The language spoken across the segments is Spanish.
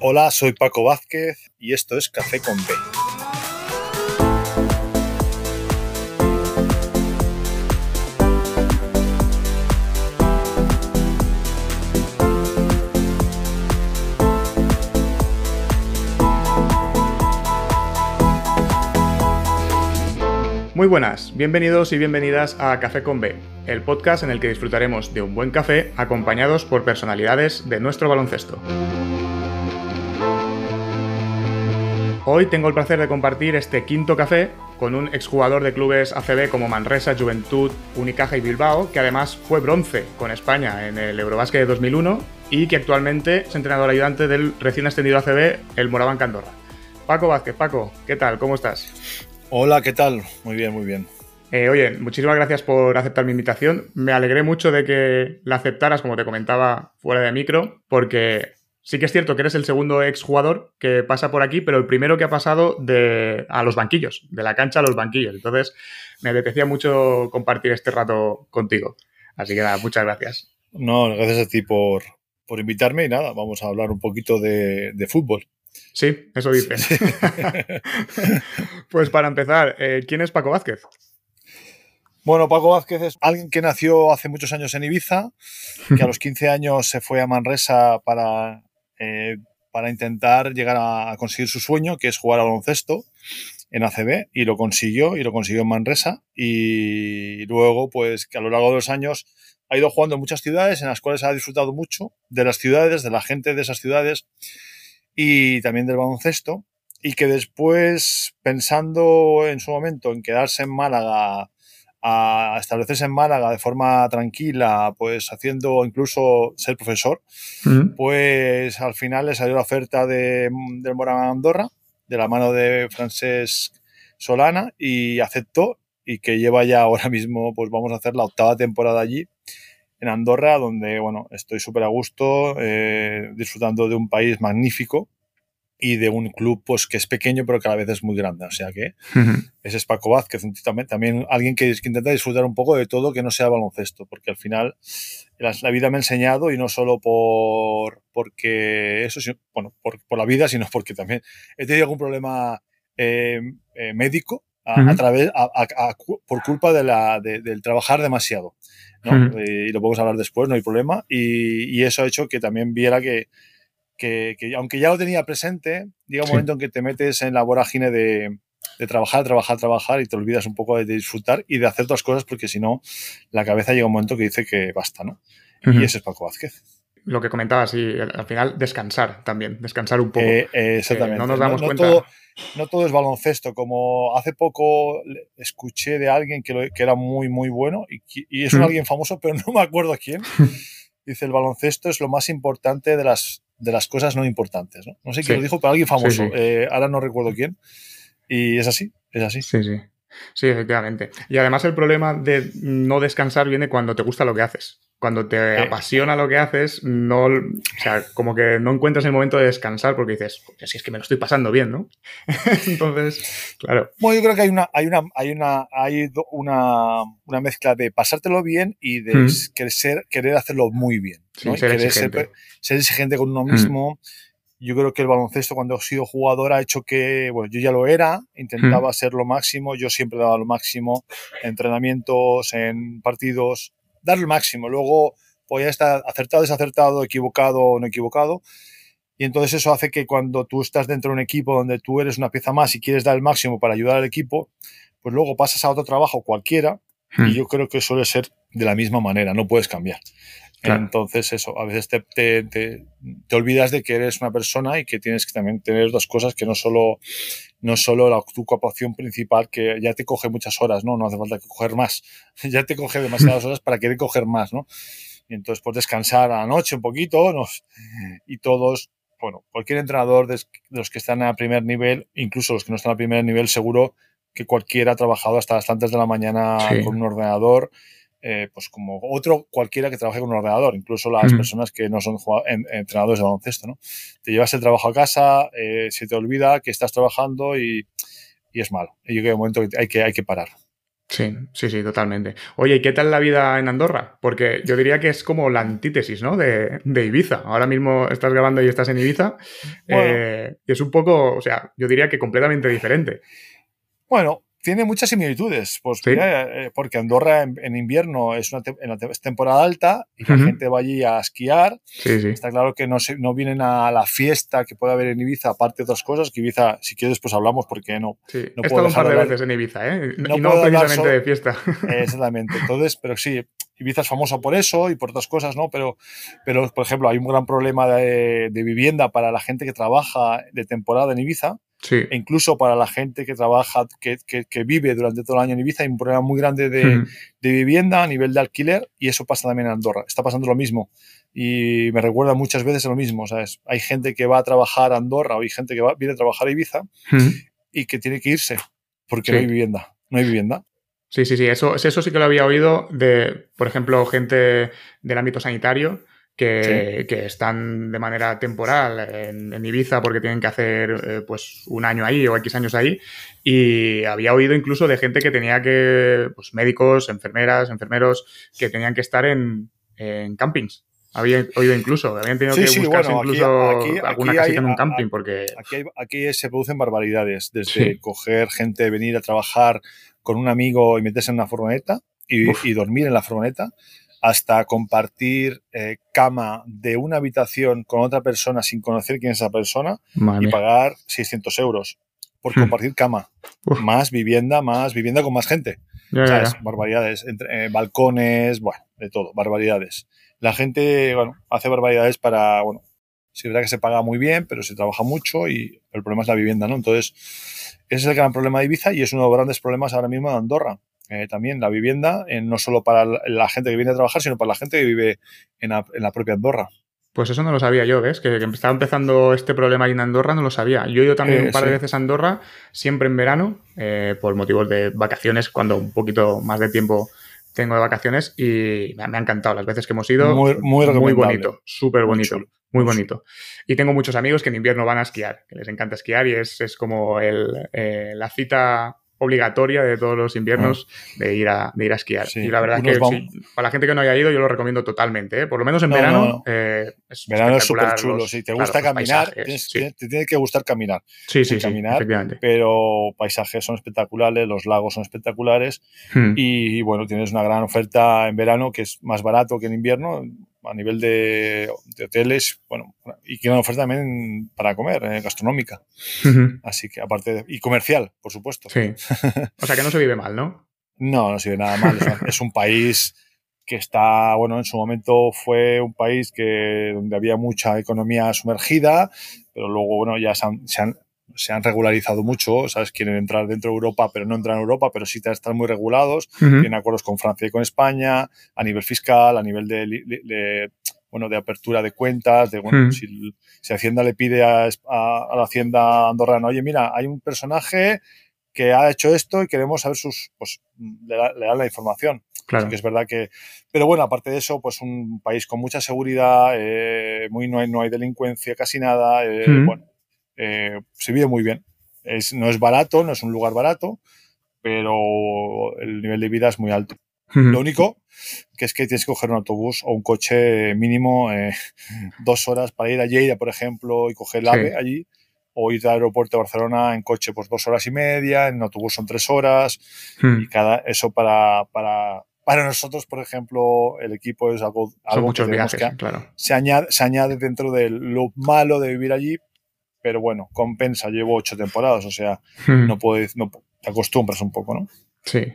Hola, soy Paco Vázquez y esto es Café con B. Muy buenas, bienvenidos y bienvenidas a Café con B, el podcast en el que disfrutaremos de un buen café acompañados por personalidades de nuestro baloncesto. Hoy tengo el placer de compartir este quinto café con un exjugador de clubes ACB como Manresa, Juventud, Unicaja y Bilbao, que además fue bronce con España en el Eurobásquet de 2001 y que actualmente es entrenador ayudante del recién ascendido ACB, el Moraván Candorra. Paco Vázquez, Paco, ¿qué tal? ¿Cómo estás? Hola, ¿qué tal? Muy bien, muy bien. Eh, oye, muchísimas gracias por aceptar mi invitación. Me alegré mucho de que la aceptaras, como te comentaba fuera de micro, porque sí que es cierto que eres el segundo exjugador que pasa por aquí, pero el primero que ha pasado de, a los banquillos, de la cancha a los banquillos. Entonces, me apetecía mucho compartir este rato contigo. Así que nada, muchas gracias. No, gracias a ti por, por invitarme y nada, vamos a hablar un poquito de, de fútbol. Sí, eso dice. pues para empezar, eh, ¿quién es Paco Vázquez? Bueno, Paco Vázquez es alguien que nació hace muchos años en Ibiza, que a los 15 años se fue a Manresa para, eh, para intentar llegar a, conseguir su sueño, que es jugar al baloncesto en ACB, y lo consiguió, y lo consiguió en Manresa. Y luego, pues que a lo largo de los años ha ido jugando en muchas ciudades en las cuales ha disfrutado mucho de las ciudades, de la gente de esas ciudades y también del baloncesto, y que después, pensando en su momento en quedarse en Málaga, a establecerse en Málaga de forma tranquila, pues haciendo incluso ser profesor, pues al final le salió la oferta de, del Morán Andorra, de la mano de Francesc Solana, y aceptó, y que lleva ya ahora mismo, pues vamos a hacer la octava temporada allí, en Andorra, donde, bueno, estoy súper a gusto, eh, disfrutando de un país magnífico y de un club pues que es pequeño pero que a la vez es muy grande. O sea que ese es Paco Vázquez, también, también alguien que, que, intenta disfrutar un poco de todo que no sea baloncesto, porque al final la, la vida me ha enseñado y no solo por porque eso, bueno, por, por, la vida, sino porque también he tenido algún problema eh, eh, médico a, a través, a, por culpa de la, de, del trabajar demasiado. ¿no? y, y lo podemos hablar después, no hay problema. Y, y eso ha hecho que también viera que, que, que, aunque ya lo tenía presente, llega un sí. momento en que te metes en la vorágine de, de, trabajar, trabajar, trabajar y te olvidas un poco de, disfrutar y de hacer otras cosas porque si no, la cabeza llega un momento que dice que basta, ¿no? Uh -huh. Y ese es Paco Vázquez. Lo que comentabas, y al final descansar también, descansar un poco. Eh, eh, exactamente. no nos damos no, no cuenta. Todo, no todo es baloncesto. Como hace poco escuché de alguien que, lo, que era muy, muy bueno y, y es un -huh. alguien famoso, pero no me acuerdo quién. Dice, el baloncesto es lo más importante de las, de las cosas no importantes. No, no sé quién sí. lo dijo, pero alguien famoso. Sí, sí. Eh, ahora no recuerdo quién. Y es así, es así. Sí, sí. Sí, efectivamente. Y además el problema de no descansar viene cuando te gusta lo que haces. Cuando te eh. apasiona lo que haces, no, o sea, como que no encuentras el momento de descansar porque dices, si es que me lo estoy pasando bien, ¿no? Entonces, claro. Bueno, yo creo que hay una, hay una, hay una, hay una, una mezcla de pasártelo bien y de mm. querer, querer hacerlo muy bien. ¿no? Sí, ser, exigente. Ser, ser, exigente con uno mismo. Mm. Yo creo que el baloncesto cuando he sido jugador ha hecho que, bueno, yo ya lo era, intentaba mm. ser lo máximo, yo siempre daba lo máximo, entrenamientos, en partidos, dar el máximo. Luego podía estar acertado, desacertado, equivocado o no equivocado. Y entonces eso hace que cuando tú estás dentro de un equipo donde tú eres una pieza más y quieres dar el máximo para ayudar al equipo, pues luego pasas a otro trabajo cualquiera hmm. y yo creo que suele ser de la misma manera, no puedes cambiar. Claro. Entonces eso, a veces te, te, te, te, olvidas de que eres una persona y que tienes que también tener dos cosas que no solo, no solo la, tu ocupación principal, que ya te coge muchas horas, ¿no? No hace falta coger más. ya te coge demasiadas horas para querer coger más, ¿no? Y entonces pues descansar a la noche un poquito, ¿no? Y todos, bueno, cualquier entrenador de los que están a primer nivel, incluso los que no están a primer nivel, seguro que cualquiera ha trabajado hasta las tantas de la mañana sí. con un ordenador, eh, pues como otro cualquiera que trabaje con un ordenador, incluso las mm. personas que no son en, entrenadores de baloncesto, ¿no? Te llevas el trabajo a casa, eh, se te olvida que estás trabajando y, y es malo. Y yo creo que hay un momento que hay que, hay que parar. Sí, sí, sí, totalmente. Oye, ¿y qué tal la vida en Andorra? Porque yo diría que es como la antítesis, ¿no? De, Ibiza. Ahora mismo estás grabando y estás en Ibiza. Eh, y es un poco, o sea, yo diría que completamente diferente. Bueno, tiene muchas similitudes, pues eh, porque Andorra en, invierno es una temporada alta y la gente va allí a esquiar. Está claro que no, se, no vienen a la fiesta que puede haber en Ibiza, aparte de otras cosas, que Ibiza, si quieres, pues hablamos, porque no. Sí. He estado un par de veces en Ibiza, ¿eh? No y no precisamente de fiesta. Exactamente. Entonces, pero sí, Ibiza es famosa por eso y por otras cosas, ¿no? Pero, pero por ejemplo, hay un gran problema de, de vivienda para la gente que trabaja de temporada en Ibiza e incluso para la gente que trabaja, que, que, vive durante todo el año en Ibiza, hay un problema muy grande de, de, vivienda a nivel de alquiler y eso pasa también en Andorra. Está pasando lo mismo. Y me recuerda muchas veces lo mismo. ¿sabes? Hay gente que va a trabajar a Andorra o hay gente que va, viene a trabajar a Ibiza y que tiene que irse porque no hay vivienda. No hay vivienda. Sí, sí, sí. Eso, eso sí que lo había oído de, por ejemplo, gente del ámbito sanitario que, están de manera temporal en, Ibiza porque tienen que hacer eh, pues un año ahí o X años ahí. Y había oído incluso de gente que tenía que, pues médicos, enfermeras, enfermeros, que tenían que estar en, campings. Había oído incluso, habían tenido que buscarse incluso alguna casita en un camping porque... Aquí, aquí se producen barbaridades, desde coger gente, venir a trabajar con un amigo y meterse en una furgoneta y, y dormir en la furgoneta hasta compartir eh, cama de una habitación con otra persona sin conocer quién es esa persona y pagar 600 euros por hmm. compartir cama. Más vivienda, más vivienda con más gente. Barbaridades. Entre, eh, balcones, bueno, de todo, barbaridades. La gente, bueno, hace barbaridades para, bueno, sí es verdad que se paga muy bien, pero se trabaja mucho y el problema es la vivienda, ¿no? Entonces, ese es el gran problema de Ibiza y es uno de los grandes problemas ahora mismo de Andorra. Eh, también la vivienda, eh, no solo para la gente que viene a trabajar, sino para la gente que vive en la, propia Andorra. Pues eso no lo sabía yo, ¿ves? Que, estaba empezando este problema ahí en Andorra, no lo sabía. Yo he ido también un par de veces a Andorra, siempre en verano, eh, por motivos de vacaciones, cuando un poquito más de tiempo tengo de vacaciones y me, ha encantado las veces que hemos ido. Muy, muy, muy bonito, súper bonito. Muy bonito. Y tengo muchos amigos que en invierno van a esquiar, que les encanta esquiar y es, es como el, la cita obligatoria de todos los inviernos ah. de, ir a, de ir a esquiar. y la verdad es que para la gente que no haya ido, yo lo recomiendo totalmente. ¿eh? Por lo menos en verano. Eh, es verano es súper chulo. si te gusta caminar, te tiene que gustar caminar. Sí, sí, caminar, Pero paisajes son espectaculares, los lagos son espectaculares. Hmm. Y, bueno, tienes una gran oferta en verano que es más barato que en invierno a nivel de, hoteles, bueno, y que una oferta también para comer, eh, gastronómica. Así que aparte, y comercial, por supuesto. Sí. O sea que no se vive mal, ¿no? No, no se vive nada mal. es, un país que está, bueno, en su momento fue un país que donde había mucha economía sumergida, pero luego, bueno, ya se han, se han regularizado mucho, ¿sabes? Quieren entrar dentro de Europa, pero no entran en Europa, pero sí están muy regulados. Tienen acuerdos con Francia y con España, a nivel fiscal, a nivel de, bueno, de apertura de cuentas, de, bueno, si, Hacienda le pide a, la Hacienda andorrana, oye, mira, hay un personaje que ha hecho esto y queremos saber sus, pues, le, dan la información. Claro. que es verdad que, pero bueno, aparte de eso, pues un país con mucha seguridad, eh, muy, no hay, no hay delincuencia, casi nada, eh, bueno, eh, se vive muy bien. Es, no es barato, no es un lugar barato, pero el nivel de vida es muy alto. Lo único que es que tienes que coger un autobús o un coche mínimo eh, dos horas para ir a Lleida, por ejemplo, y coger el AVE allí, o ir al aeropuerto de Barcelona en coche pues dos horas y media, en autobús son tres horas, y cada eso para, para, para nosotros, por ejemplo, el equipo es algo, algo muchos viajes, claro. se, añade, se añade dentro de lo malo de vivir allí, pero bueno, compensa, llevo ocho temporadas, o sea, hmm. no puedes, no, te acostumbras un poco, ¿no? Sí.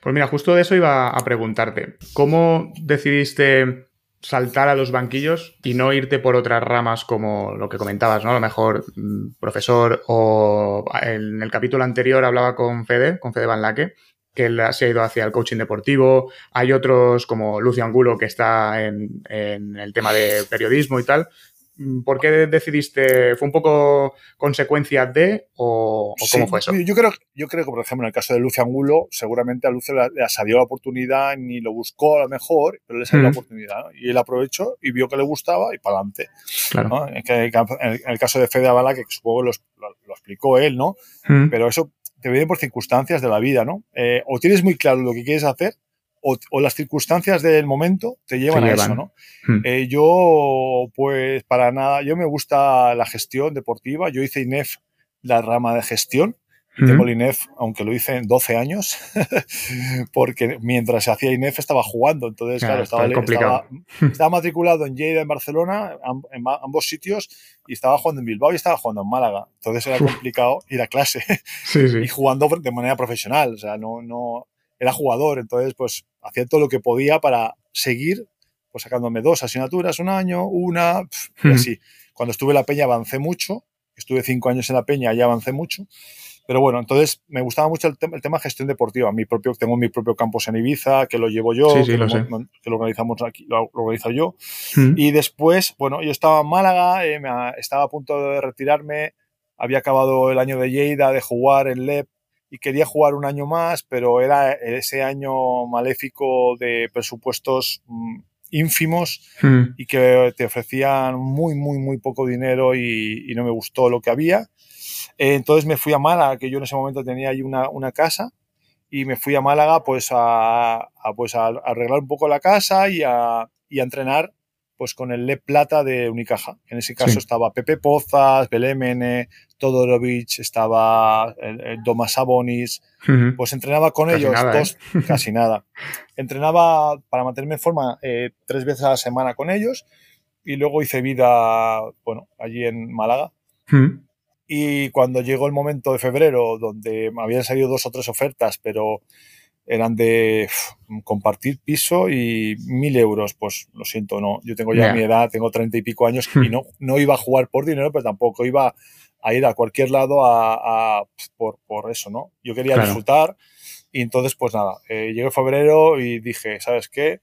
Pues mira, justo de eso iba a preguntarte. ¿Cómo decidiste saltar a los banquillos y no irte por otras ramas como lo que comentabas, ¿no? A lo mejor mm, profesor o en el capítulo anterior hablaba con Fede, con Fede Van Laque, que él se ha ido hacia el coaching deportivo. Hay otros como Lucio Angulo que está en, en el tema de periodismo y tal. Mm, ¿Por qué decidiste? ¿Fue un poco consecuencia de o, cómo fue eso? Yo creo, yo creo que, por ejemplo, en el caso de Lucio Angulo, seguramente a Lucio le, salió la oportunidad, ni lo buscó a lo mejor, pero le salió la oportunidad. Y él aprovechó y vio que le gustaba y para adelante. En, el caso de Fede Avala, que supongo lo, lo, explicó él, ¿no? Pero eso te vienen por circunstancias de la vida, ¿no? Eh, o tienes muy claro lo que quieres hacer o, las circunstancias del momento te llevan, a eso, ¿no? Hmm. Eh, yo, pues, para nada, yo me gusta la gestión deportiva. Yo hice INEF, la rama de gestión, tengo el INEF, aunque lo hice en 12 años, porque mientras se hacía INEF estaba jugando. Entonces, claro, estaba, estaba, matriculado en Lleida, en Barcelona, en ambos sitios, y estaba jugando en Bilbao y estaba jugando en Málaga. Entonces era complicado ir a clase y jugando de manera profesional. O sea, no, no era jugador. Entonces, pues hacía todo lo que podía para seguir pues sacándome dos asignaturas un año, una, y así. Cuando estuve en la Peña avancé mucho, estuve cinco años en la Peña y avancé mucho. Pero bueno, entonces me gustaba mucho el, tema, el tema gestión deportiva. Mi propio, tengo mi propio campus en Ibiza, que lo llevo yo, que, lo, organizamos aquí, lo, organizo yo. Mm. Y después, bueno, yo estaba en Málaga, eh, estaba a punto de retirarme, había acabado el año de Lleida, de jugar en LEP, y quería jugar un año más, pero era ese año maléfico de presupuestos mm, ínfimos mm. y que te ofrecían muy, muy, muy poco dinero y, y no me gustó lo que había. Eh, entonces me fui a Málaga, que yo en ese momento tenía ahí una, una casa, y me fui a Málaga pues a, a pues a, arreglar un poco la casa y a, y a entrenar pues con el Le Plata de Unicaja. En ese caso estaba Pepe Pozas, Belemene, Todorovic, estaba el, Domas Sabonis. Pues entrenaba con ellos dos, ¿eh? casi nada. Entrenaba para mantenerme en forma eh, tres veces a la semana con ellos y luego hice vida, bueno, allí en Málaga. Y cuando llegó el momento de febrero, donde me habían salido dos o tres ofertas, pero eran de compartir piso y mil euros, pues lo siento, no. Yo tengo ya mi edad, tengo treinta y pico años y hmm. no, no iba a jugar por dinero, pero tampoco iba a ir a cualquier lado a, por, por, eso, ¿no? Yo quería disfrutar y entonces, pues nada, eh, llegó febrero y dije, ¿sabes qué?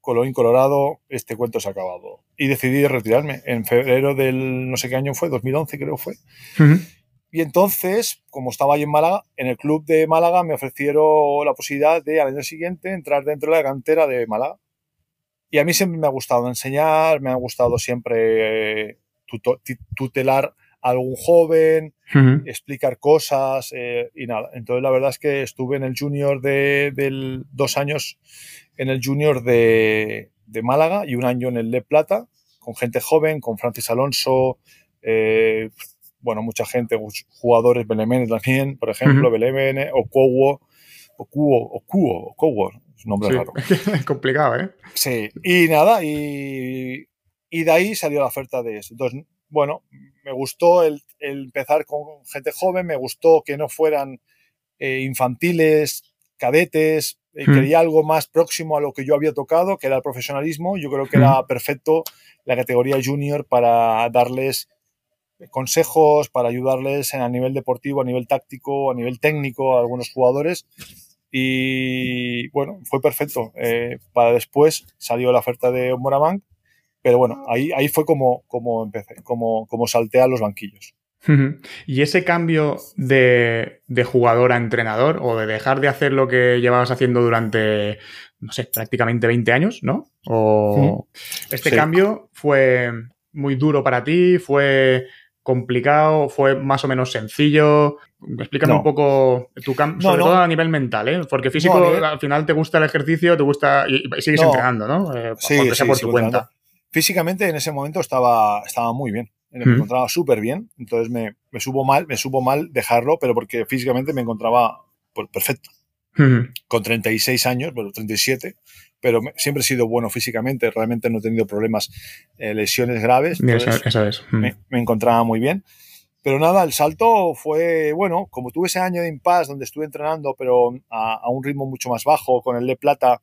Colorín Colorado, este cuento se ha acabado. Y decidí retirarme en febrero del no sé qué año fue, 2011 creo fue. Y entonces, como estaba ahí en Málaga, en el club de Málaga me ofrecieron la posibilidad de al año siguiente entrar dentro de la cantera de Málaga. Y a mí siempre me ha gustado enseñar, me ha gustado siempre tutelar a algún joven, explicar cosas eh, y nada. Entonces la verdad es que estuve en el junior de, del dos años en el Junior de, Málaga y un año en el de Plata, con gente joven, con Francis Alonso, eh, bueno, mucha gente, jugadores, Belemene también, por ejemplo, uh Belemene, Okuo, Okuo, Okuo, Okuo, es un nombre raro. Es complicado, ¿eh? Sí, y nada, y, de ahí salió la oferta de eso. Entonces, bueno, me gustó el, empezar con gente joven, me gustó que no fueran eh, infantiles, cadetes, eh, quería algo más próximo a lo que yo había tocado, que era el profesionalismo. Yo creo que era perfecto la categoría junior para darles consejos, para ayudarles a nivel deportivo, a nivel táctico, a nivel técnico a algunos jugadores. Y bueno, fue perfecto. Eh, para después salió la oferta de Morabank, pero bueno, ahí, ahí fue como, como empecé, como, como salté a los banquillos. Y ese cambio de, jugador a entrenador o de dejar de hacer lo que llevabas haciendo durante, no sé, prácticamente 20 años, ¿no? O este cambio fue muy duro para ti, fue complicado, fue más o menos sencillo. Explícame un poco tu cambio, sobre todo a nivel mental, ¿eh? Porque físico al final te gusta el ejercicio, te gusta y, sigues entrenando, ¿no? Eh, sí, por tu cuenta. Físicamente en ese momento estaba, estaba muy bien me encontraba súper bien, entonces me, me, subo mal, me subo mal dejarlo, pero porque físicamente me encontraba pues, perfecto. Con 36 años, bueno, 37, pero siempre he sido bueno físicamente, realmente no he tenido problemas, eh, lesiones graves. me, me, encontraba muy bien. Pero nada, el salto fue, bueno, como tuve ese año de impasse donde estuve entrenando, pero a, a un ritmo mucho más bajo, con el de plata,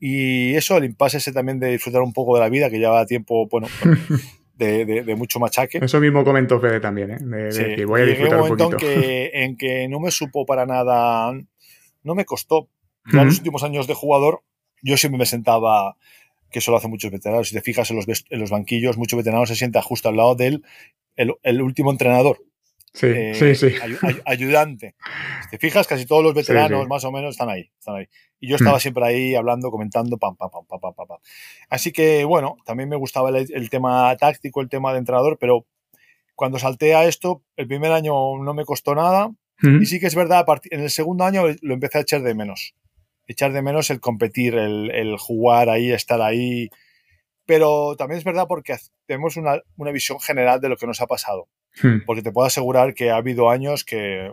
y eso, el impasse ese también de disfrutar un poco de la vida, que llevaba tiempo, bueno, de, mucho machaque. Eso mismo comentó Fede también, ¿eh? De, que voy a disfrutar un, momento En que, en que no me supo para nada, no me costó. Ya en los últimos años de jugador, yo siempre me sentaba, que eso lo hacen muchos veteranos, si te fijas en los, en los banquillos, muchos veteranos se sientan justo al lado del el, el último entrenador. Sí, eh, sí, sí. ayudante. Si te fijas, casi todos los veteranos más o menos están ahí, están ahí. Y yo estaba hmm. siempre ahí hablando, comentando, pam, pam, pam, pam, pam, pam. Así que, bueno, también me gustaba el, tema táctico, el tema de entrenador, pero cuando salté a esto, el primer año no me costó nada. Y sí que es verdad, en el segundo año lo empecé a echar de menos. Echar de menos el competir, el, jugar ahí, estar ahí. Pero también es verdad porque tenemos una, visión general de lo que nos ha pasado. Hmm. Porque te puedo asegurar que ha habido años que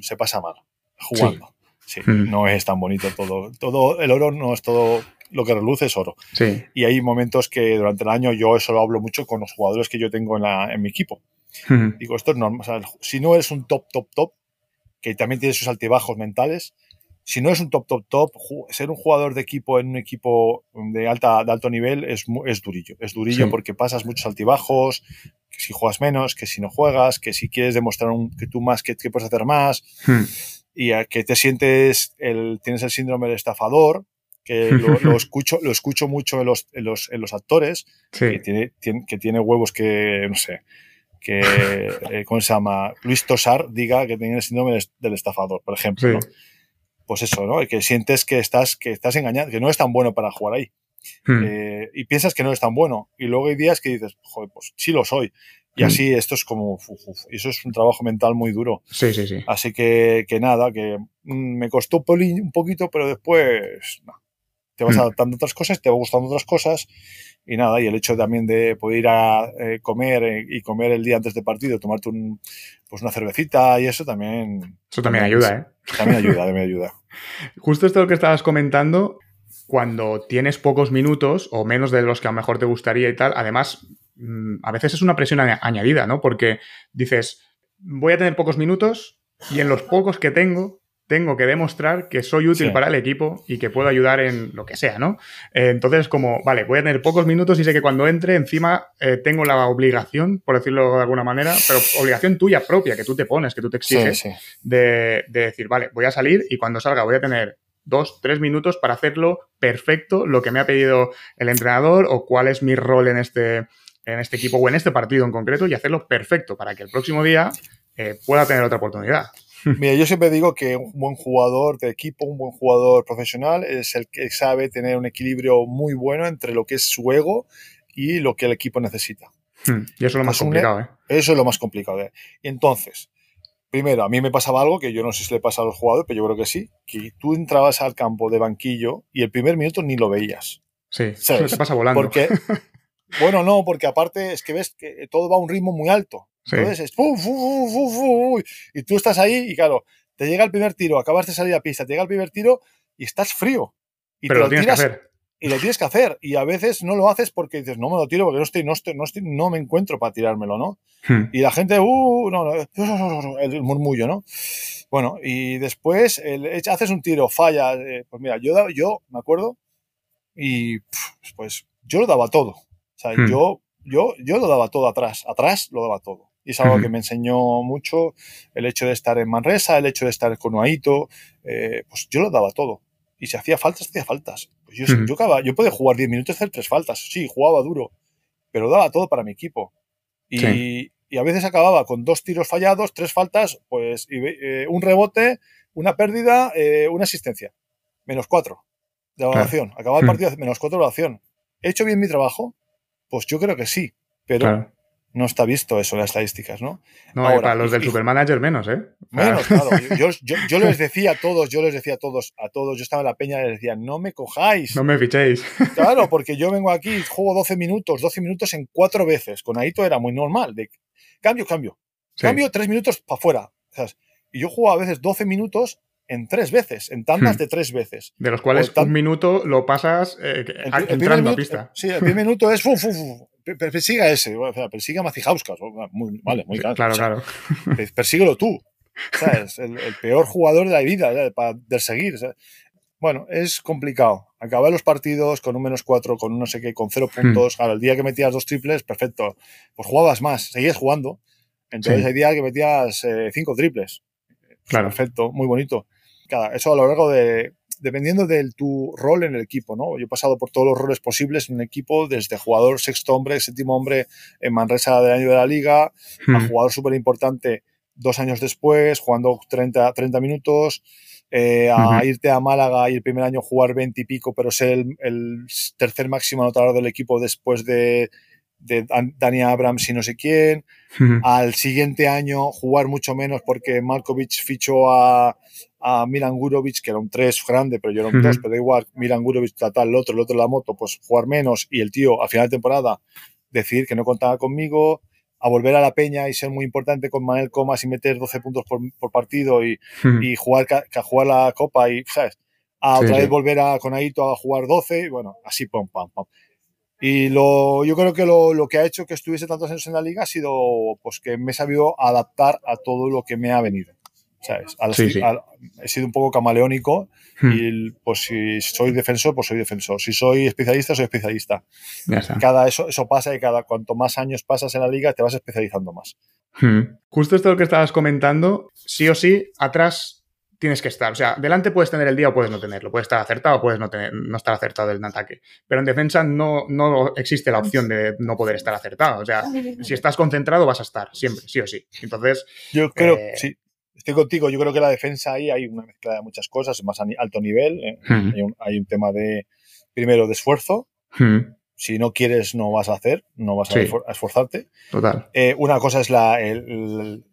se pasa mal jugando. Sí, hmm. no es tan bonito todo. Todo el oro no es todo lo que reluce es oro. Sí. Y hay momentos que durante el año yo eso lo hablo mucho con los jugadores que yo tengo en, la, en mi equipo. Hmm. Digo, esto es normal. si no eres un top, top, top, que también tiene sus altibajos mentales, si no es un top, top, top, ser un jugador de equipo en un equipo de, alta, de alto nivel es, es durillo. Es durillo porque pasas muchos altibajos, que si juegas menos, que si no juegas, que si quieres demostrar que tú más, que, puedes hacer más, hmm. y que te sientes, el, tienes el síndrome del estafador, que lo, escucho, lo escucho mucho en los, en los, en los actores, que, tiene, que tiene huevos que, no sé, que, eh, ¿cómo se llama? Luis Tosar diga que tiene el síndrome del estafador, por ejemplo. Pues eso, ¿no? Que sientes que estás, que estás engañado, que no es tan bueno para jugar ahí. Hmm. Eh, y piensas que no es tan bueno. Y luego hay días que dices, joder, pues sí lo soy. Y hmm. así esto es como, y eso es un trabajo mental muy duro. Sí, sí, sí. Así que, que nada, que mm, me costó un poquito, pero después te vas hmm. adaptando a otras cosas, te va gustando otras cosas y nada, y el hecho también de poder ir a eh, comer eh, y comer el día antes del partido, tomarte un, pues una cervecita y eso también... Eso también, ayuda, ¿eh? También ayuda, también ayuda. Justo esto que estabas comentando, cuando tienes pocos minutos o menos de los que a lo mejor te gustaría y tal, además, mm, a veces es una presión añadida, ¿no? Porque dices, voy a tener pocos minutos y en los pocos que tengo tengo que demostrar que soy útil para el equipo y que puedo ayudar en lo que sea, ¿no? Eh, entonces, como, vale, voy a tener pocos minutos y sé que cuando entre, encima eh, tengo la obligación, por decirlo de alguna manera, pero obligación tuya propia, que tú te pones, que tú te exiges, De, decir, vale, voy a salir y cuando salga voy a tener dos, tres minutos para hacerlo perfecto, lo que me ha pedido el entrenador o cuál es mi rol en este, en este equipo o en este partido en concreto y hacerlo perfecto para que el próximo día eh, pueda tener otra oportunidad. Mira, yo siempre digo que un buen jugador de equipo, un buen jugador profesional es el que sabe tener un equilibrio muy bueno entre lo que es su ego y lo que el equipo necesita. Hmm, y eso es lo más complicado, ¿eh? Eso es lo más complicado. ¿eh? Entonces, primero, a mí me pasaba algo que yo no sé si le pasa a los jugadores, pero yo creo que sí, que tú entrabas al campo de banquillo y el primer minuto ni lo veías. Sí, ¿sabes? te pasa volando. Porque, bueno, no, porque aparte es que ves que todo va a un ritmo muy alto. Entonces es y tú estás ahí y claro, te llega el primer tiro, acabas de salir a pista, te llega el primer tiro y estás frío. Y Pero lo, tienes que hacer. Y lo tienes que hacer. Y a veces no lo haces porque dices, no me lo tiro porque no estoy, no estoy, no, estoy, no me encuentro para tirármelo, ¿no? Hmm. Y la gente, uh, no, no, el murmullo, ¿no? Bueno, y después haces un tiro, falla. Eh, pues mira, yo, yo me acuerdo y pues yo lo daba todo. O sea, hmm. yo, yo, yo lo daba todo atrás. Atrás lo daba todo. Y es algo que me enseñó mucho el hecho de estar en Manresa, el hecho de estar con Uaito, eh, pues yo lo daba todo. Y si hacía faltas, hacía faltas. Pues yo, yo, yo podía jugar 10 minutos y hacer tres faltas. Sí, jugaba duro, pero daba todo para mi equipo. Y, y a veces acababa con dos tiros fallados, tres faltas, pues eh, un rebote, una pérdida, eh, una asistencia. Menos cuatro de evaluación. Acababa el partido menos cuatro de evaluación. ¿He hecho bien mi trabajo? Pues yo creo que sí. Pero no está visto eso en las estadísticas, ¿no? No, para los del Supermanager menos, ¿eh? Menos, claro. Yo, les decía a todos, yo les decía a todos, a todos, yo estaba en la peña y les decía, no me cojáis. No me fichéis. Claro, porque yo vengo aquí, juego 12 minutos, 12 minutos en cuatro veces. Con Aito era muy normal. De cambio, cambio. Cambio, tres minutos para afuera. Y yo juego a veces 12 minutos en tres veces, en tandas hmm. de tres veces. De los cuales un minuto lo pasas eh, entrando a pista. Sí, el primer minuto es fu, fu, fu, persiga ese, o sea, persiga a Macijauskas. Muy, vale, muy claro. Claro, claro. Persíguelo tú. ¿sabes? El, el, peor jugador de la vida, para seguir. Bueno, es complicado. Acabar los partidos con un menos cuatro, con un no sé qué, con cero hmm. puntos. Claro, el día que metías dos triples, perfecto. Pues jugabas más, seguías jugando. Entonces hay días que metías eh, cinco triples. Claro. Perfecto, muy bonito. Cada, eso a lo largo de, dependiendo de tu rol en el equipo, ¿no? Yo he pasado por todos los roles posibles en un equipo, desde jugador sexto hombre, séptimo hombre en Manresa del año de la liga, a hmm. jugador súper importante dos años después, jugando 30, 30 minutos, eh, a irte a Málaga y el primer año jugar 20 y pico, pero ser el, tercer máximo anotador del equipo después de, de Dani Abrams y no sé quién. Al siguiente año jugar mucho menos porque Malkovich fichó a, a Milan Gurovic, que era un 3 grande, pero yo era un 2, pero igual, Milan Gurovic, tal, el otro, el otro la moto, pues jugar menos y el tío a final de temporada decir que no contaba conmigo, a volver a la peña y ser muy importante con Manuel Comas y meter 12 puntos por, partido y, y jugar, jugar la copa y, ¿sabes? A otra vez volver a, con Aito a jugar 12 y bueno, así, pam, pam, pam. Y lo, yo creo que lo, lo, que ha hecho que estuviese tantos años en la liga ha sido pues que me he sabido adaptar a todo lo que me ha venido. ¿Sabes? he sido un poco camaleónico hmm. y pues si soy defensor, pues soy defensor. Si soy especialista, soy especialista. Cada eso, eso pasa y cada cuanto más años pasas en la liga te vas especializando más. Hmm. Justo esto que estabas comentando, sí o sí, atrás tienes que estar. O sea, delante puedes tener el día o puedes no tenerlo. Puedes estar acertado o puedes no, tener, no estar acertado en ataque. Pero en defensa no, no existe la opción de no poder estar acertado. O sea, si estás concentrado vas a estar, siempre, sí o sí. Entonces... Yo creo, eh, sí, estoy contigo, yo creo que la defensa ahí hay una mezcla de muchas cosas, más a alto nivel, eh, hmm. hay, un, tema de, primero, de esfuerzo. Hmm. Si no quieres, no vas a hacer, no vas a, esforzarte. Total. Eh, una cosa es la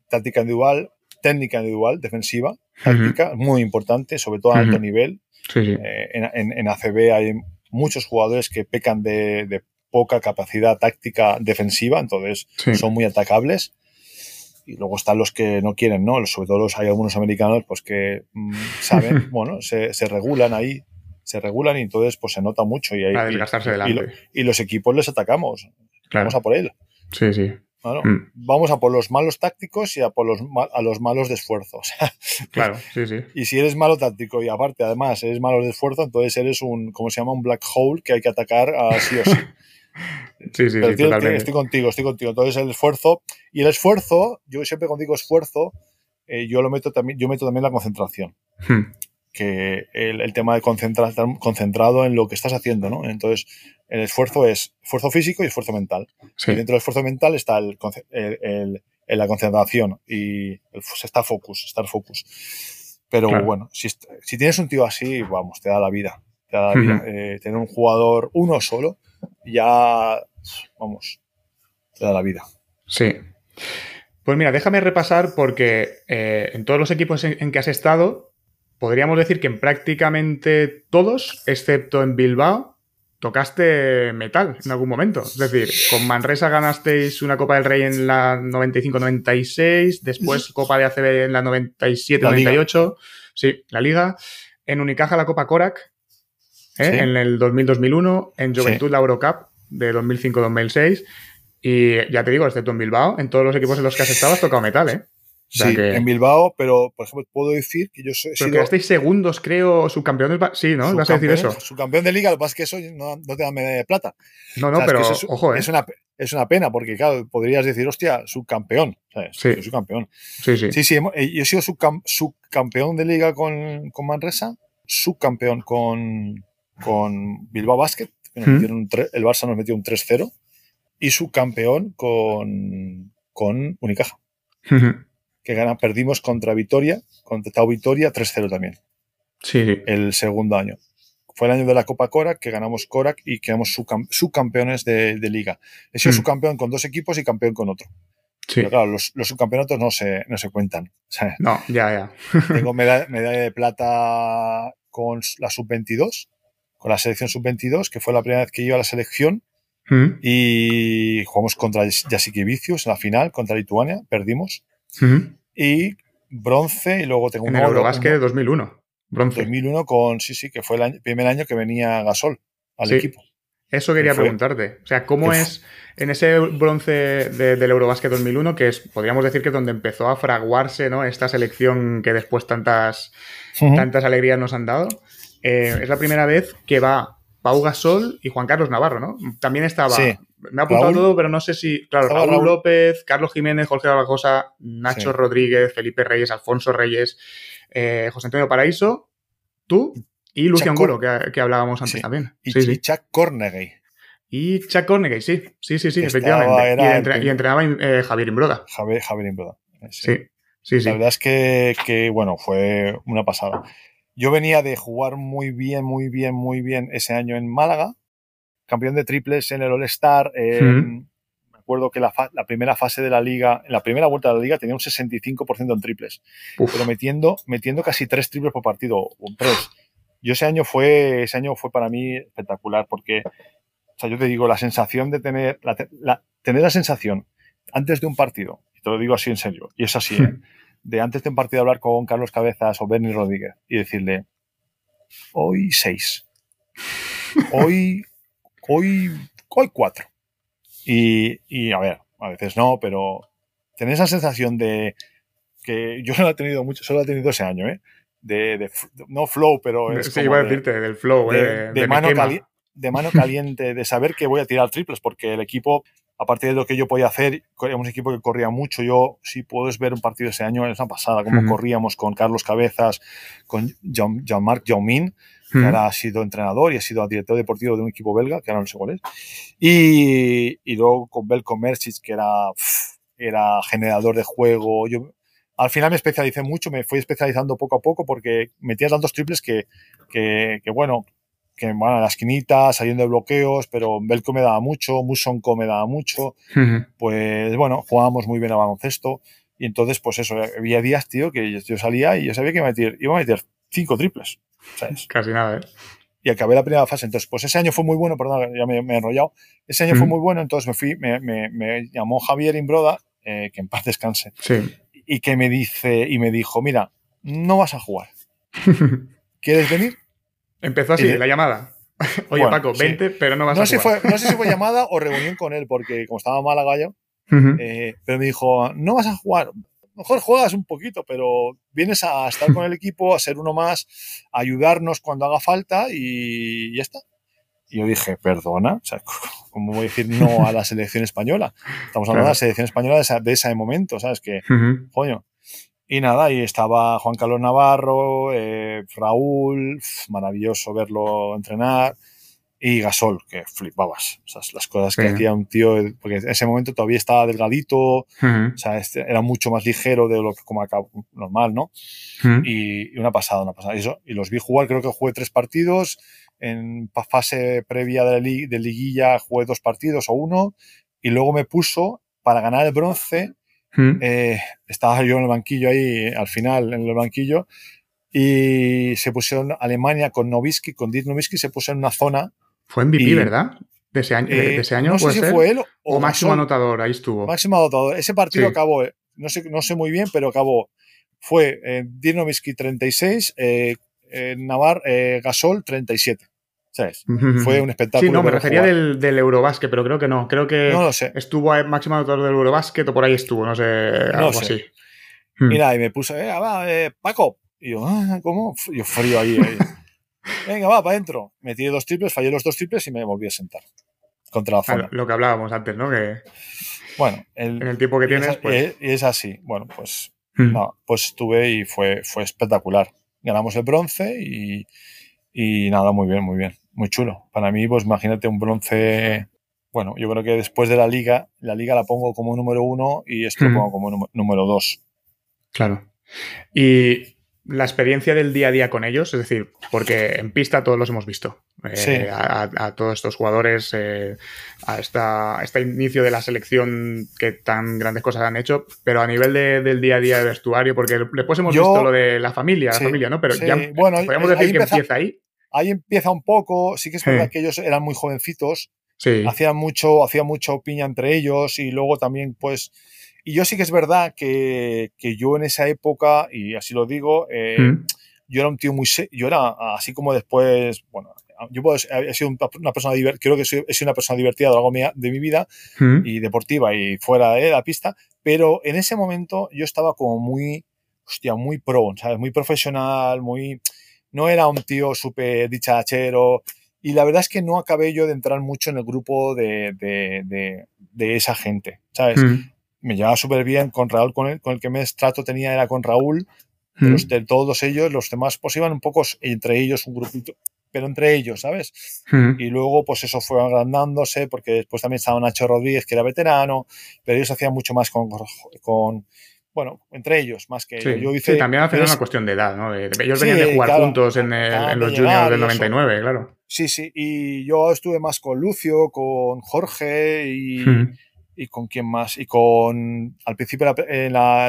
táctica individual, técnica individual, defensiva, táctica, muy importante, sobre todo a alto nivel. Eh, en, ACB hay muchos jugadores que pecan de, poca capacidad táctica defensiva, entonces son muy atacables y luego están los que no quieren, ¿no? Sobre todo los, hay algunos americanos pues que mm, saben, bueno, se, se, regulan ahí, se regulan y entonces pues se nota mucho y, hay, y, los equipos les atacamos. Vamos a por él. Sí, sí. Mm. Vamos a por los malos tácticos y a por los, a los malos de esfuerzo. claro, sí, sí. Y si eres malo táctico y aparte además eres malo de esfuerzo, entonces eres un, ¿cómo se llama? Un black hole que hay que atacar así o sí. Sí, sí, sí, Estoy contigo, estoy contigo. Entonces el esfuerzo, y el esfuerzo, yo siempre cuando digo esfuerzo, eh, yo lo meto también, yo meto también la concentración. Hmm. Que el, tema de concentrar, concentrado en lo que estás haciendo, ¿no? Entonces, el esfuerzo es esfuerzo físico y esfuerzo mental. Y dentro del esfuerzo mental está el, el, la concentración y el, está focus, estar focus. Pero bueno, si, si, tienes un tío así, vamos, te da la vida. Te da la vida. Eh, tener un jugador, uno solo, ya, vamos, te da la vida. Sí. Pues mira, déjame repasar porque eh, en todos los equipos en, que has estado, podríamos decir que en prácticamente todos, excepto en Bilbao, tocaste metal en algún momento. Es decir, con Manresa ganasteis una Copa del Rey en la 95-96, después Copa de ACB en la 97-98, sí, la Liga. En Unicaja la Copa Korak ¿eh? en el 2000-2001, en Juventud la Eurocup de 2005-2006. Y ya te digo, excepto en Bilbao, en todos los equipos en los que has estado has tocado metal, ¿eh? sí, en Bilbao, pero por ejemplo, puedo decir que yo soy. Pero quedasteis segundos, creo, subcampeones. Sí, ¿no? ¿Vas a decir eso? Subcampeón de liga, lo que pasa es que eso no, no te da medalla de plata. No, no, pero ojo, ¿eh? Es una, es una pena, porque claro, podrías decir, hostia, subcampeón. ¿sabes? Sí. subcampeón. Sí, sí. Sí, sí, yo he sido subcampeón de liga con, con Manresa, subcampeón con, con Bilbao Basket, que el Barça nos metió un 3-0, y su campeón con, con Unicaja. Que gana, perdimos contra Vitoria, contra Tau Vitoria 3-0 también. Sí, El segundo año. Fue el año de la Copa Korak, que ganamos Korak y quedamos subcampeones de, de, liga. He sido subcampeón con dos equipos y campeón con otro. Sí. Pero claro, los, los subcampeonatos no se, no se cuentan. no, ya, ya. tengo medalla, medalla, de plata con la sub-22 con la selección sub-22, que fue la primera vez que iba a la selección. Mm. Y jugamos contra Vicius en la final, contra Lituania, perdimos. Mm. Y bronce, y luego tengo en un. En el Eurobasket de 2001. Bronce. 2001 con, sí, sí, que fue el primer año que venía Gasol al equipo. Eso quería preguntarte. O sea, ¿cómo es en ese bronce del Eurobasket 2001, que es, podríamos decir que es donde empezó a fraguarse ¿no? esta selección que después tantas, tantas alegrías nos han dado? Eh, es la primera vez que va Pau Gasol y Juan Carlos Navarro, ¿no? También estaba. Me ha apuntado todo, pero no sé si. Claro, Raúl, López, Carlos Jiménez, Jorge Barbosa, Nacho Rodríguez, Felipe Reyes, Alfonso Reyes, eh, José Antonio Paraíso, tú y Lucian Golo, que, hablábamos antes también. Y, sí, Chuck Cornegay. Y Chuck Cornegay, sí, sí, sí, sí, efectivamente. Y, entrenaba eh, Javier Imbroda. Javier, Javier Imbroda. Sí. sí, sí. La verdad es que, que, bueno, fue una pasada. Yo venía de jugar muy bien, muy bien, muy bien ese año en Málaga, campeón de triples en el All-Star, recuerdo que la, la, primera fase de la liga, en la primera vuelta de la liga tenía un 65% en triples, Uf. pero metiendo, metiendo casi tres triples por partido, o tres. Yo ese año fue, ese año fue para mí espectacular porque, o sea, yo te digo, la sensación de tener, la, la, tener la sensación antes de un partido, y te lo digo así en serio, y es así, ¿eh? de antes de un partido hablar con Carlos Cabezas o Bernie Rodríguez y decirle, hoy seis, hoy, hoy, hoy cuatro. Y, y, a ver, a veces no, pero tener esa sensación de que yo no he tenido mucho, solo he tenido ese año, ¿eh? De, de no flow, pero es sí, iba a decirte, del flow, de, eh, de, mano cali de mano caliente, de saber que voy a tirar triples, porque el equipo, aparte de lo que yo podía hacer, era un equipo que corría mucho. Yo, si puedes ver un partido ese año, es una pasada, como uh -huh. corríamos con Carlos Cabezas, con Jean-Marc Jean Jaumin, que uh -huh. ahora ha sido entrenador y ha sido director deportivo de un equipo belga, que ahora no sé cuál es. Y, y luego con Belko Mercic, que era, pff, era generador de juego. Yo, al final me especialicé mucho, me fui especializando poco a poco porque metía tantos triples que, que, que bueno, que bueno, a la esquinita, saliendo de bloqueos, pero Belko me daba mucho, Musonko me daba mucho. Uh -huh. Pues bueno, jugábamos muy bien a baloncesto. Y entonces, pues eso, había días, tío, que yo salía y yo sabía que iba a meter, iba a meter cinco triples. ¿sabes? Casi nada, ¿eh? Y acabé la primera fase. Entonces, pues ese año fue muy bueno, perdón, ya me, me he enrollado. Ese año fue muy bueno, entonces me fui, me, me, me llamó Javier Imbroda, eh, que en paz descanse. Sí. Y que me dice, y me dijo, mira, no vas a jugar. ¿Quieres venir? Empezó así, la llamada. Oye, bueno, Paco, 20, sí. pero no vas no a sé jugar. Fue, no sé si fue llamada o reunión con él, porque como estaba mal gallo, uh -huh. eh, pero me dijo, no vas a jugar. Mejor juegas un poquito, pero vienes a estar con el equipo, a ser uno más, a ayudarnos cuando haga falta y ya está. Y yo dije, perdona, o sea, ¿cómo voy a decir no a la selección española? Estamos hablando claro. de la selección española de, esa, de ese momento, ¿sabes? Que, uh -huh. coño. Y nada, y estaba Juan Carlos Navarro, eh, Raúl, maravilloso verlo entrenar, y Gasol, que flipabas. O sea, las cosas que sí. hacía un tío, porque en ese momento todavía estaba delgadito, uh -huh. o sea, este, era mucho más ligero de lo que como acá normal, ¿no? Uh -huh. y, y, una pasada, una pasada. Y, eso, y los vi jugar, creo que jugué tres partidos, en fase previa de, li de liguilla jugué dos partidos o uno, y luego me puso para ganar el bronce Mm. Eh, estaba yo en el banquillo ahí, al final, en el banquillo, y se pusieron Alemania con Novisky, con Dirk Novisky, se puso en una zona. Fue MVP, y, ¿verdad? De ese año. Eh, de ese año no sé si ser? fue él o, o máximo anotador, ahí estuvo. Máximo anotador. Ese partido sí. acabó, no sé, no sé muy bien, pero acabó. Fue eh, Dirk Novisky 36, eh, Navar, eh, Gasol 37. ¿Sabes? Fue un espectáculo. Sí, no, me refería del, del, Eurobásquet, pero creo que no. Creo que no lo sé. estuvo a máximo anotador del Eurobásquet o por ahí estuvo, no sé, algo sé. así. Hmm. Y y me puse, eh, va, eh, Paco. Y yo, ah, ¿cómo? Yo frío ahí. ahí. Venga, va, para adentro. Metí dos triples, fallé los dos triples y me volví a sentar. Contra la zona. lo que hablábamos antes, ¿no? Que bueno, el, en el tiempo que tienes. Es, pues... y es así. Bueno, pues, hmm. no, pues estuve y fue, fue espectacular. Ganamos el bronce y, y nada, muy bien, muy bien muy chulo. Para mí, pues imagínate un bronce. Bueno, yo creo que después de la liga, la liga la pongo como número uno y esto lo pongo como número dos. Claro. Y la experiencia del día a día con ellos, es decir, porque en pista todos los hemos visto. Eh, sí. a, a, todos estos jugadores, eh, a, esta, a, este inicio de la selección que tan grandes cosas han hecho, pero a nivel de, del día a día de vestuario, porque después hemos yo, visto lo de la familia, sí, la familia, ¿no? Pero sí. ya bueno, podemos decir que empieza, empieza ahí ahí empieza un poco, sí que es verdad sí. que ellos eran muy jovencitos, sí. hacían mucho, hacía mucho piña entre ellos y luego también pues, y yo sí que es verdad que, que yo en esa época, y así lo digo, eh, mm. yo era un tío muy, yo era así como después, bueno, yo puedo, he sido una persona divertida, creo que soy, he sido una persona divertida a lo largo de mi vida mm. y deportiva y fuera de la pista, pero en ese momento yo estaba como muy, hostia, muy pro, ¿sabes? Muy profesional, muy, no era un tío súper dichachero. Y la verdad es que no acabé yo de entrar mucho en el grupo de, de, de, de esa gente, ¿sabes? Mm. Me llevaba súper bien con Raúl, con el, con el que me trato tenía era con Raúl, mm. los de todos ellos, los demás pues iban un poco entre ellos un grupito, pero entre ellos, ¿sabes? Mm. Y luego pues eso fue agrandándose porque después también estaba Nacho Rodríguez que era veterano, pero ellos hacían mucho más con, con bueno, entre ellos, más que sí, yo hice. Sí, también hace una cuestión de edad, ¿no? ellos sí, venían de jugar claro, juntos en, el, en los juniors del 99, claro. Sí, sí, y yo estuve más con Lucio, con Jorge y, hmm. y con quién más. Y con, al principio,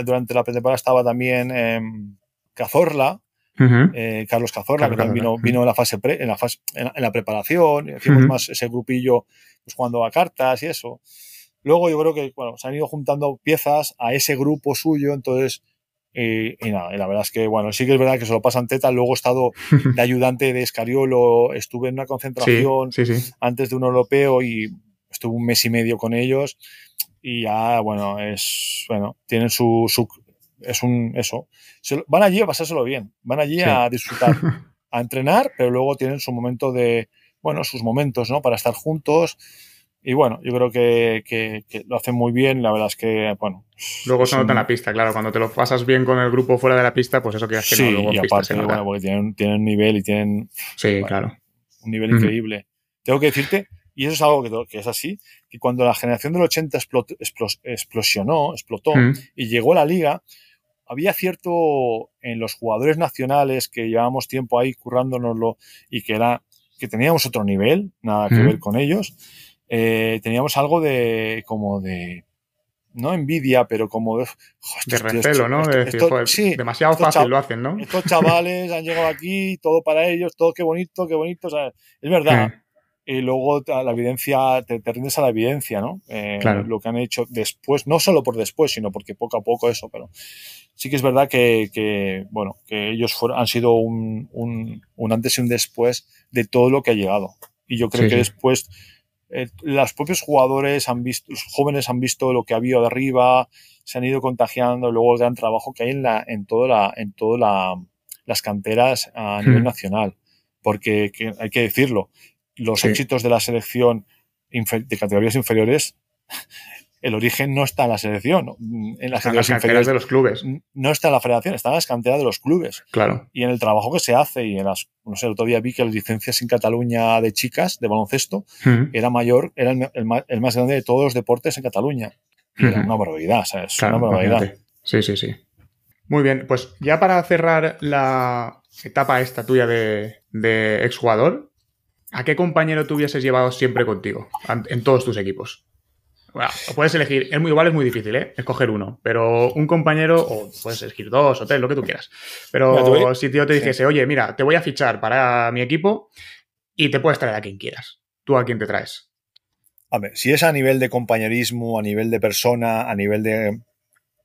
durante la pretemporada estaba también Cazorla, eh, Carlos Cazorla, que también vino, vino en la fase en, la fase, en, la, preparación, hicimos más ese grupillo pues, jugando a cartas y eso. Luego yo creo que bueno, se han ido juntando piezas a ese grupo suyo, entonces, y, nada, y la verdad es que, bueno, sí que es verdad que se lo pasan teta. Luego he estado de ayudante de Escariolo, estuve en una concentración antes de un europeo y estuve un mes y medio con ellos. Y ya, bueno, es, bueno, tienen su, su es un, eso. van allí a pasárselo bien, van allí a disfrutar, a entrenar, pero luego tienen su momento de, bueno, sus momentos, ¿no? Para estar juntos y bueno, yo creo que, lo hacen muy bien. La verdad es que, bueno. Luego se nota en la pista, claro. Cuando te lo pasas bien con el grupo fuera de la pista, pues eso que sí, y aparte, bueno, porque tienen, tienen nivel y tienen. Sí, claro. Un nivel increíble. Tengo que decirte, y eso es algo que, es así, que cuando la generación del 80 explosionó, explotó y llegó a la liga, había cierto en los jugadores nacionales que llevábamos tiempo ahí currándonoslo y que era que teníamos otro nivel, nada que ver con ellos eh, teníamos algo de como de no envidia, pero como de, de recelo, ¿no? de decir, sí, demasiado fácil lo hacen, ¿no? Estos chavales han llegado aquí, todo para ellos, todo qué bonito, qué bonito. es verdad. Y luego la evidencia, te, rindes a la evidencia, ¿no? Eh, lo que han hecho después, no solo por después, sino porque poco a poco eso, pero sí que es verdad que, bueno, que ellos han sido un, un, antes y un después de todo lo que ha llegado. Y yo creo que después eh, los propios jugadores han visto, los jóvenes han visto lo que ha habido de arriba, se han ido contagiando, luego el gran trabajo que hay en la, en toda la, en toda las canteras a nivel hmm. nacional. Porque hay que decirlo, los éxitos de la selección de categorías inferiores el origen no está en la selección, en las, canteras de los clubes. No está en la federación, está en las canteras de los clubes. Claro. Y en el trabajo que se hace y en las, no sé, todavía vi que las licencias en Cataluña de chicas de baloncesto era mayor, era el, más grande de todos los deportes en Cataluña. Era una barbaridad, ¿sabes? una barbaridad. Sí, sí, sí. Muy bien, pues ya para cerrar la etapa esta tuya de, de exjugador, ¿a qué compañero tú hubieses llevado siempre contigo en todos tus equipos? Bueno, puedes elegir, es muy igual, es muy difícil, ¿eh? Escoger uno. Pero un compañero, o puedes elegir dos o tres, lo que tú quieras. Pero si yo te dijese, oye, mira, te voy a fichar para mi equipo y te puedes traer a quien quieras. ¿Tú a quién te traes? A ver, si es a nivel de compañerismo, a nivel de persona, a nivel de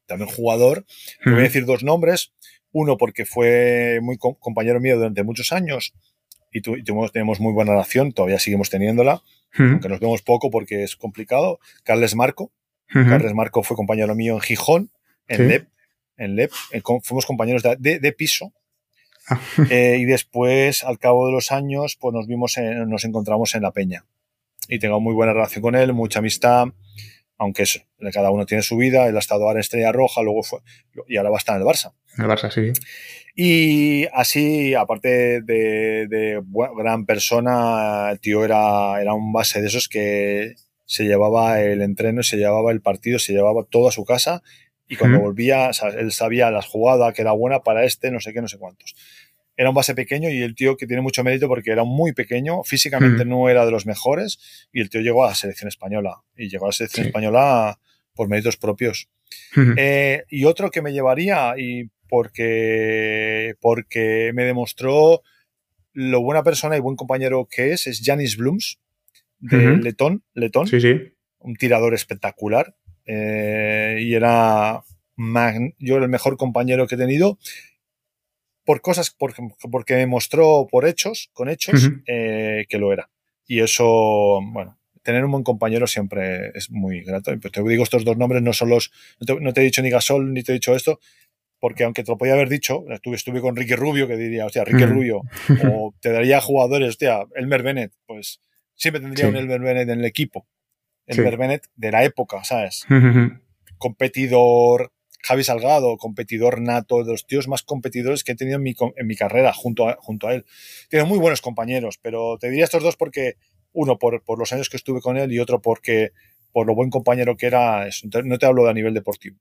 también jugador, te voy a decir dos nombres. Uno porque fue muy compañero mío durante muchos años y, y tenemos muy buena relación, todavía seguimos teniéndola aunque nos vemos poco porque es complicado. Carles Marco. Carles Marco fue compañero mío en Gijón, en LEP. En LEP. fuimos compañeros de, piso. Ah. Eh, y después, al cabo de los años, pues nos vimos, nos encontramos en La Peña. Y tengo muy buena relación con él, mucha amistad, aunque cada uno tiene su vida. Él ha estado ahora en Estrella Roja, luego fue, y ahora va a estar en el Barça. El Barça, sí. Y así, aparte de, gran persona, el tío era, era un base de esos que se llevaba el entreno, se llevaba el partido, se llevaba todo a su casa y cuando volvía, él sabía las jugadas, que era buena para este, no sé qué, no sé cuántos. Era un base pequeño y el tío que tiene mucho mérito porque era muy pequeño, físicamente no era de los mejores y el tío llegó a la selección española y llegó a la selección española por méritos propios. Eh, y otro que me llevaría, y porque, porque me demostró lo buena persona y buen compañero que es, es Janis Blooms, de Letón, Letón. Sí, sí. Un tirador espectacular. Eh, y era yo el mejor compañero que he tenido por cosas, porque, porque me mostró por hechos, con hechos, eh, que lo era. Y eso, bueno, tener un buen compañero siempre es muy grato. Pues te digo estos dos nombres, no son los, no te he dicho ni Gasol, ni te he dicho esto, porque aunque te lo podía haber dicho, estuve, estuve con Ricky Rubio, que diría, hostia, Ricky Rubio, o te daría jugadores, hostia, Elmer Bennett, pues siempre tendría un Elmer Bennett en el equipo. Elmer Bennett de la época, ¿sabes? Competidor, Javi Salgado, competidor nato, de los tíos más competidores que he tenido en mi, en mi carrera junto a, junto a él. Tiene muy buenos compañeros, pero te diría estos dos porque, uno, por, por los años que estuve con él y otro porque por lo buen compañero que era, no te hablo de a nivel deportivo.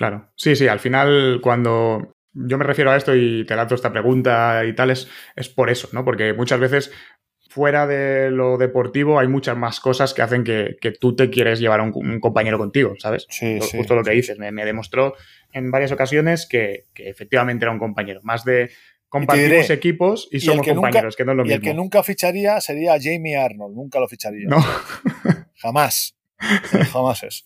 Claro. Sí, sí, al final cuando yo me refiero a esto y te lanzo esta pregunta y tal, es, es por eso, ¿no? Porque muchas veces fuera de lo deportivo hay muchas más cosas que hacen que, tú te quieres llevar a un, compañero contigo, ¿sabes? Sí, Justo lo que dices, me, demostró en varias ocasiones que, efectivamente era un compañero, más de compartimos equipos y, somos compañeros, que no es lo y mismo. el que nunca ficharía sería Jamie Arnold, nunca lo ficharía. No. Jamás. Jamás es.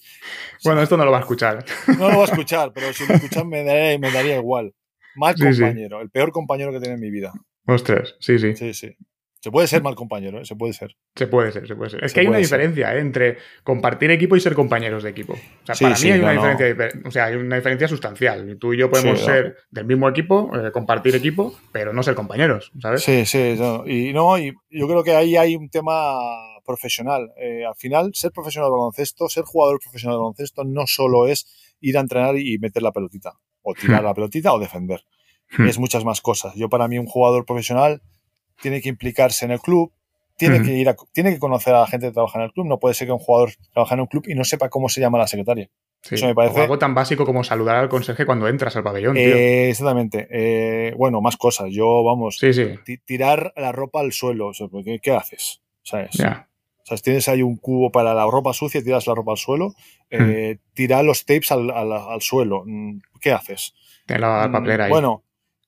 Bueno, esto no lo va a escuchar. No lo va a escuchar, pero si lo escuchan me daría, me daría igual. Mal compañero, el peor compañero que tiene en mi vida. Ostras, sí, sí. Sí, sí. Se puede ser mal compañero, ¿eh? se puede ser. Se puede ser, se puede ser. Es que hay una diferencia ¿eh? entre compartir equipo y ser compañeros de equipo. O sea, para mí hay una diferencia, o sea, hay una diferencia sustancial. Tú y yo podemos ser del mismo equipo, eh, compartir equipo, pero no ser compañeros, ¿sabes? Sí, sí. Y no, y yo creo que ahí hay un tema profesional. al final, ser profesional de baloncesto, ser jugador profesional de baloncesto, no solo es ir a entrenar y meter la pelotita, o tirar hmm. la pelotita o defender. Hmm. Es muchas más cosas. Yo, para mí, un jugador profesional tiene que implicarse en el club, tiene, que ir tiene que conocer a la gente que trabaja en el club. No puede ser que un jugador trabaje en un club y no sepa cómo se llama la secretaria. Eso me parece. algo tan básico como saludar al conserje cuando entras al pabellón. Eh, exactamente. Eh, bueno, más cosas. Yo, vamos, tirar la ropa al suelo. ¿qué, haces? ¿Sabes? Tienes ahí un cubo para la ropa sucia, tiras la ropa al suelo, eh, tirar los tapes al, suelo. Mm, ¿Qué haces? Te la papelera ahí. Bueno,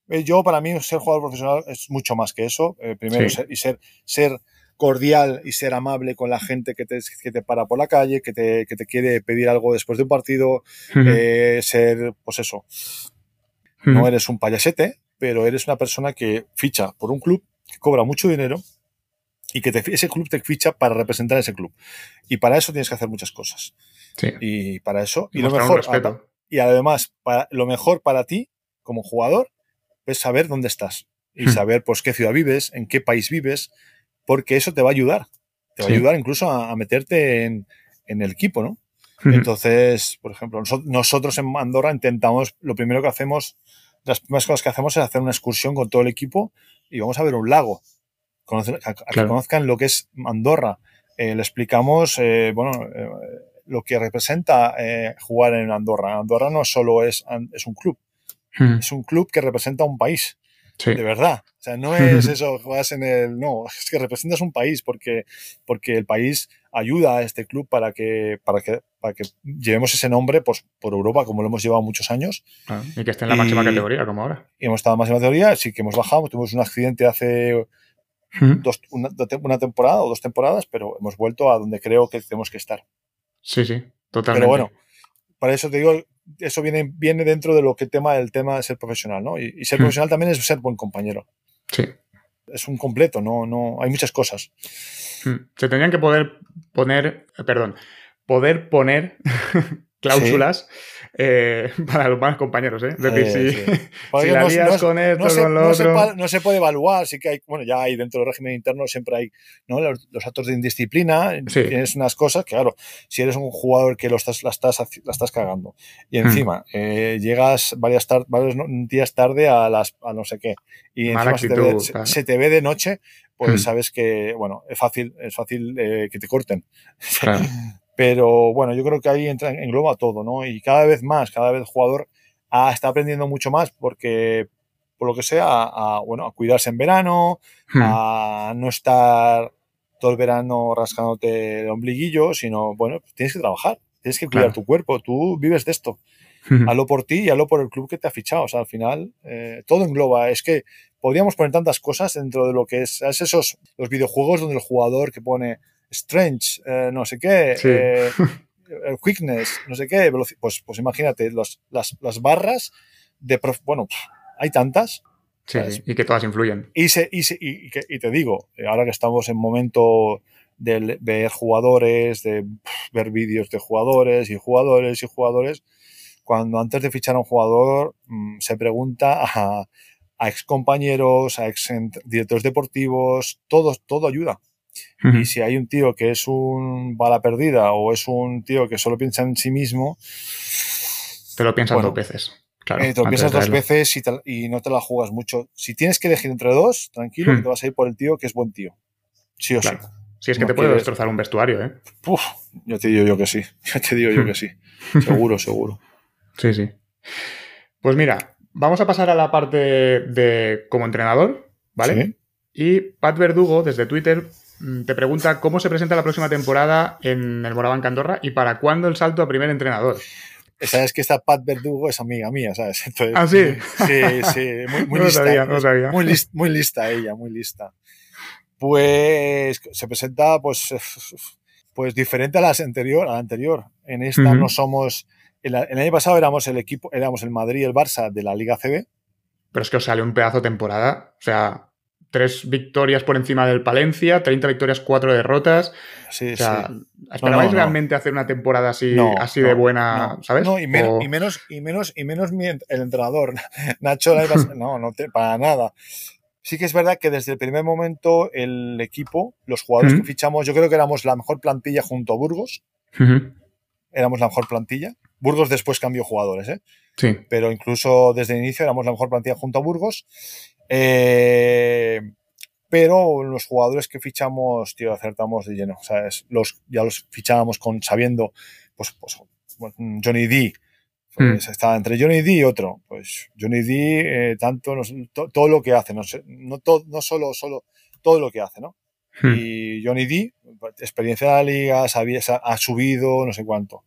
eh, yo, para mí, ser jugador profesional es mucho más que eso. Eh, primero, y ser, ser cordial y ser amable con la gente que te, que te para por la calle, que te, que te, quiere pedir algo después de un partido, eh, ser, pues eso, no eres un payasete, pero eres una persona que ficha por un club, que cobra mucho dinero y que ese club te ficha para representar ese club. Y para eso tienes que hacer muchas cosas. Y para eso, y, lo mejor, y además, para, lo mejor para ti como jugador es saber dónde estás y hmm. saber pues qué ciudad vives, en qué país vives, porque eso te va a ayudar. Te va a ayudar incluso a, meterte en, el equipo, ¿no? Hmm. Entonces, por ejemplo, nosotros en Andorra intentamos, lo primero que hacemos, las primeras cosas que hacemos es hacer una excursión con todo el equipo y vamos a ver un lago. A, que conozcan lo que es Andorra. Eh, le explicamos, eh, bueno, eh, lo que representa jugar en Andorra. Andorra no solo es, es un club, Hmm. Es un club que representa un país. De verdad. O sea, no es eso, juegas en el. No, es que representas un país porque, porque el país ayuda a este club para que, para que, para que llevemos ese nombre pues, por Europa, como lo hemos llevado muchos años. Ah, y que esté en la máxima categoría, como ahora. Y hemos estado en la máxima categoría, sí que hemos bajado. Tuvimos un accidente hace hmm. una, una, temporada o dos temporadas, pero hemos vuelto a donde creo que tenemos que estar. Sí, sí, totalmente. Pero bueno, para eso te digo, eso viene, viene dentro de lo que tema el tema de ser profesional, ¿no? Y, ser profesional también es ser buen compañero. Sí. Es un completo, no, no, hay muchas cosas. Se tendrían que poder poner, perdón, poder poner cláusulas eh, para los más compañeros, ¿eh? Es decir, si, la no, con esto, se, con lo otro... no se puede evaluar, sí que hay, bueno, ya hay dentro del régimen interno siempre hay ¿no? los, actos de indisciplina, tienes unas cosas que, claro, si eres un jugador que lo estás, la, estás, la estás cagando y hmm. encima eh, llegas varias varios días tarde a las a no sé qué y encima se, te ve, de noche, pues hmm. sabes que, bueno, es fácil, es fácil eh, que te corten. Claro. Pero bueno, yo creo que ahí entra, engloba todo, ¿no? Y cada vez más, cada vez el jugador está aprendiendo mucho más porque, por lo que sea, a, bueno, a cuidarse en verano, hmm. a no estar todo el verano rascándote el ombliguillo, sino, bueno, tienes que trabajar, tienes que cuidar tu cuerpo, tú vives de esto. Hmm. Hazlo por ti y hazlo por el club que te ha fichado. O sea, al final, eh, todo engloba. Es que podríamos poner tantas cosas dentro de lo que es, es esos, los videojuegos donde el jugador que pone Strange, eh, no sé qué, eh, Quickness, no sé qué, pues, pues imagínate, las, las, barras de, bueno, hay tantas. Sí, y que todas influyen. Y, se, y, y, y, te digo, ahora que estamos en momento de ver jugadores, de ver vídeos de jugadores y jugadores y jugadores, cuando antes de fichar a un jugador mm, se pregunta a, a ex compañeros, a ex directores deportivos, todo, todo ayuda. Y si hay un tío que es un bala perdida o es un tío que solo piensa en sí mismo. Te lo piensas dos veces. Claro, eh, te lo piensas dos veces y, no te la juegas mucho. Si tienes que elegir entre dos, tranquilo, que te vas a ir por el tío que es buen tío. Sí o sí. Si es que te puede destrozar un vestuario, ¿eh? Uf, yo te digo yo que sí. Ya te digo yo que sí. Seguro, seguro. Sí, sí. Pues mira, vamos a pasar a la parte de como entrenador, ¿vale? Y Pat Verdugo, desde Twitter, te pregunta cómo se presenta la próxima temporada en el Moraván Candorra y para cuándo el salto a primer entrenador. Sabes que esta Pat Verdugo es amiga mía, ¿sabes? ah, sí. Sí, sí, muy, lista. Muy, lista ella, muy lista. Pues se presenta, pues, pues diferente a, las anterior, a la anterior. En esta no somos. El, el, año pasado éramos el equipo, éramos el Madrid y el Barça de la Liga CB. Pero es que os sale un pedazo de temporada. O sea, tres victorias por encima del Palencia, 30 victorias, cuatro derrotas. Sí, o sea, ¿Esperabais realmente hacer una temporada así, así de buena, ¿sabes? No, y, menos, y, menos, y menos, y menos el entrenador, Nacho, no, no para nada. Sí que es verdad que desde el primer momento el equipo, los jugadores que fichamos, yo creo que éramos la mejor plantilla junto a Burgos. Éramos la mejor plantilla. Burgos después cambió jugadores, ¿eh? Sí. Pero incluso desde el inicio éramos la mejor plantilla junto a Burgos. Eh, pero los jugadores que fichamos, tío, acertamos de lleno. Los, ya los fichábamos con, sabiendo, pues, pues Johnny D. Pues hmm. estaba entre Johnny D y otro. Pues Johnny D, eh, tanto, todo lo que hace, no, no, no solo, solo, todo lo que hace, ¿no? Hmm. Y Johnny D, experiencia de la liga, sabía, ha subido, no sé cuánto.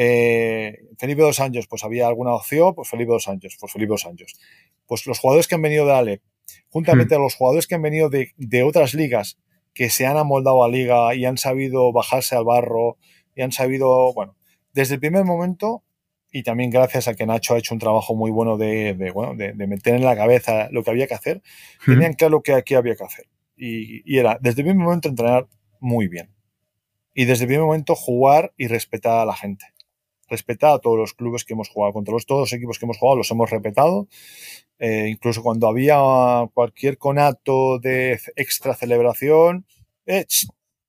Eh, Felipe Dos Años, pues había alguna opción, pues Felipe Dos Años, pues Felipe Dos Años. Pues los jugadores que han venido de Ale, juntamente hmm. a los jugadores que han venido de, otras ligas, que se han amoldado a liga y han sabido bajarse al barro y han sabido, bueno, desde el primer momento y también gracias a que Nacho ha hecho un trabajo muy bueno de, bueno, de, meter en la cabeza lo que había que hacer, hmm. tenían claro que aquí había que hacer. Y, y, era desde el primer momento entrenar muy bien. Y desde el primer momento jugar y respetar a la gente respetado a todos los clubes que hemos jugado, contra los, todos los equipos que hemos jugado los hemos respetado. Eh, incluso cuando había cualquier conato de extra celebración, eh,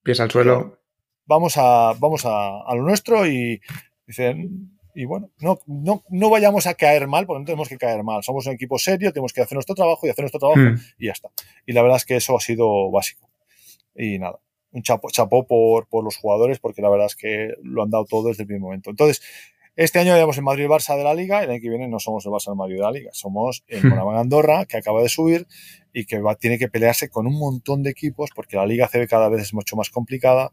pies al suelo. Vamos a, vamos a, lo nuestro y dicen, y bueno, no, no, no, vayamos a caer mal, porque no tenemos que caer mal. Somos un equipo serio, tenemos que hacer nuestro trabajo y hacer nuestro trabajo hmm. y ya está. Y la verdad es que eso ha sido básico. Y nada, un chapo, chapó por, por, los jugadores porque la verdad es que lo han dado todo desde el primer momento. Entonces, este año éramos el Madrid Barça de la Liga, el año que viene no somos el Barça del Madrid de la Liga, somos el hmm. Moraván Andorra, que acaba de subir y que va, tiene que pelearse con un montón de equipos porque la Liga CB cada vez es mucho más complicada.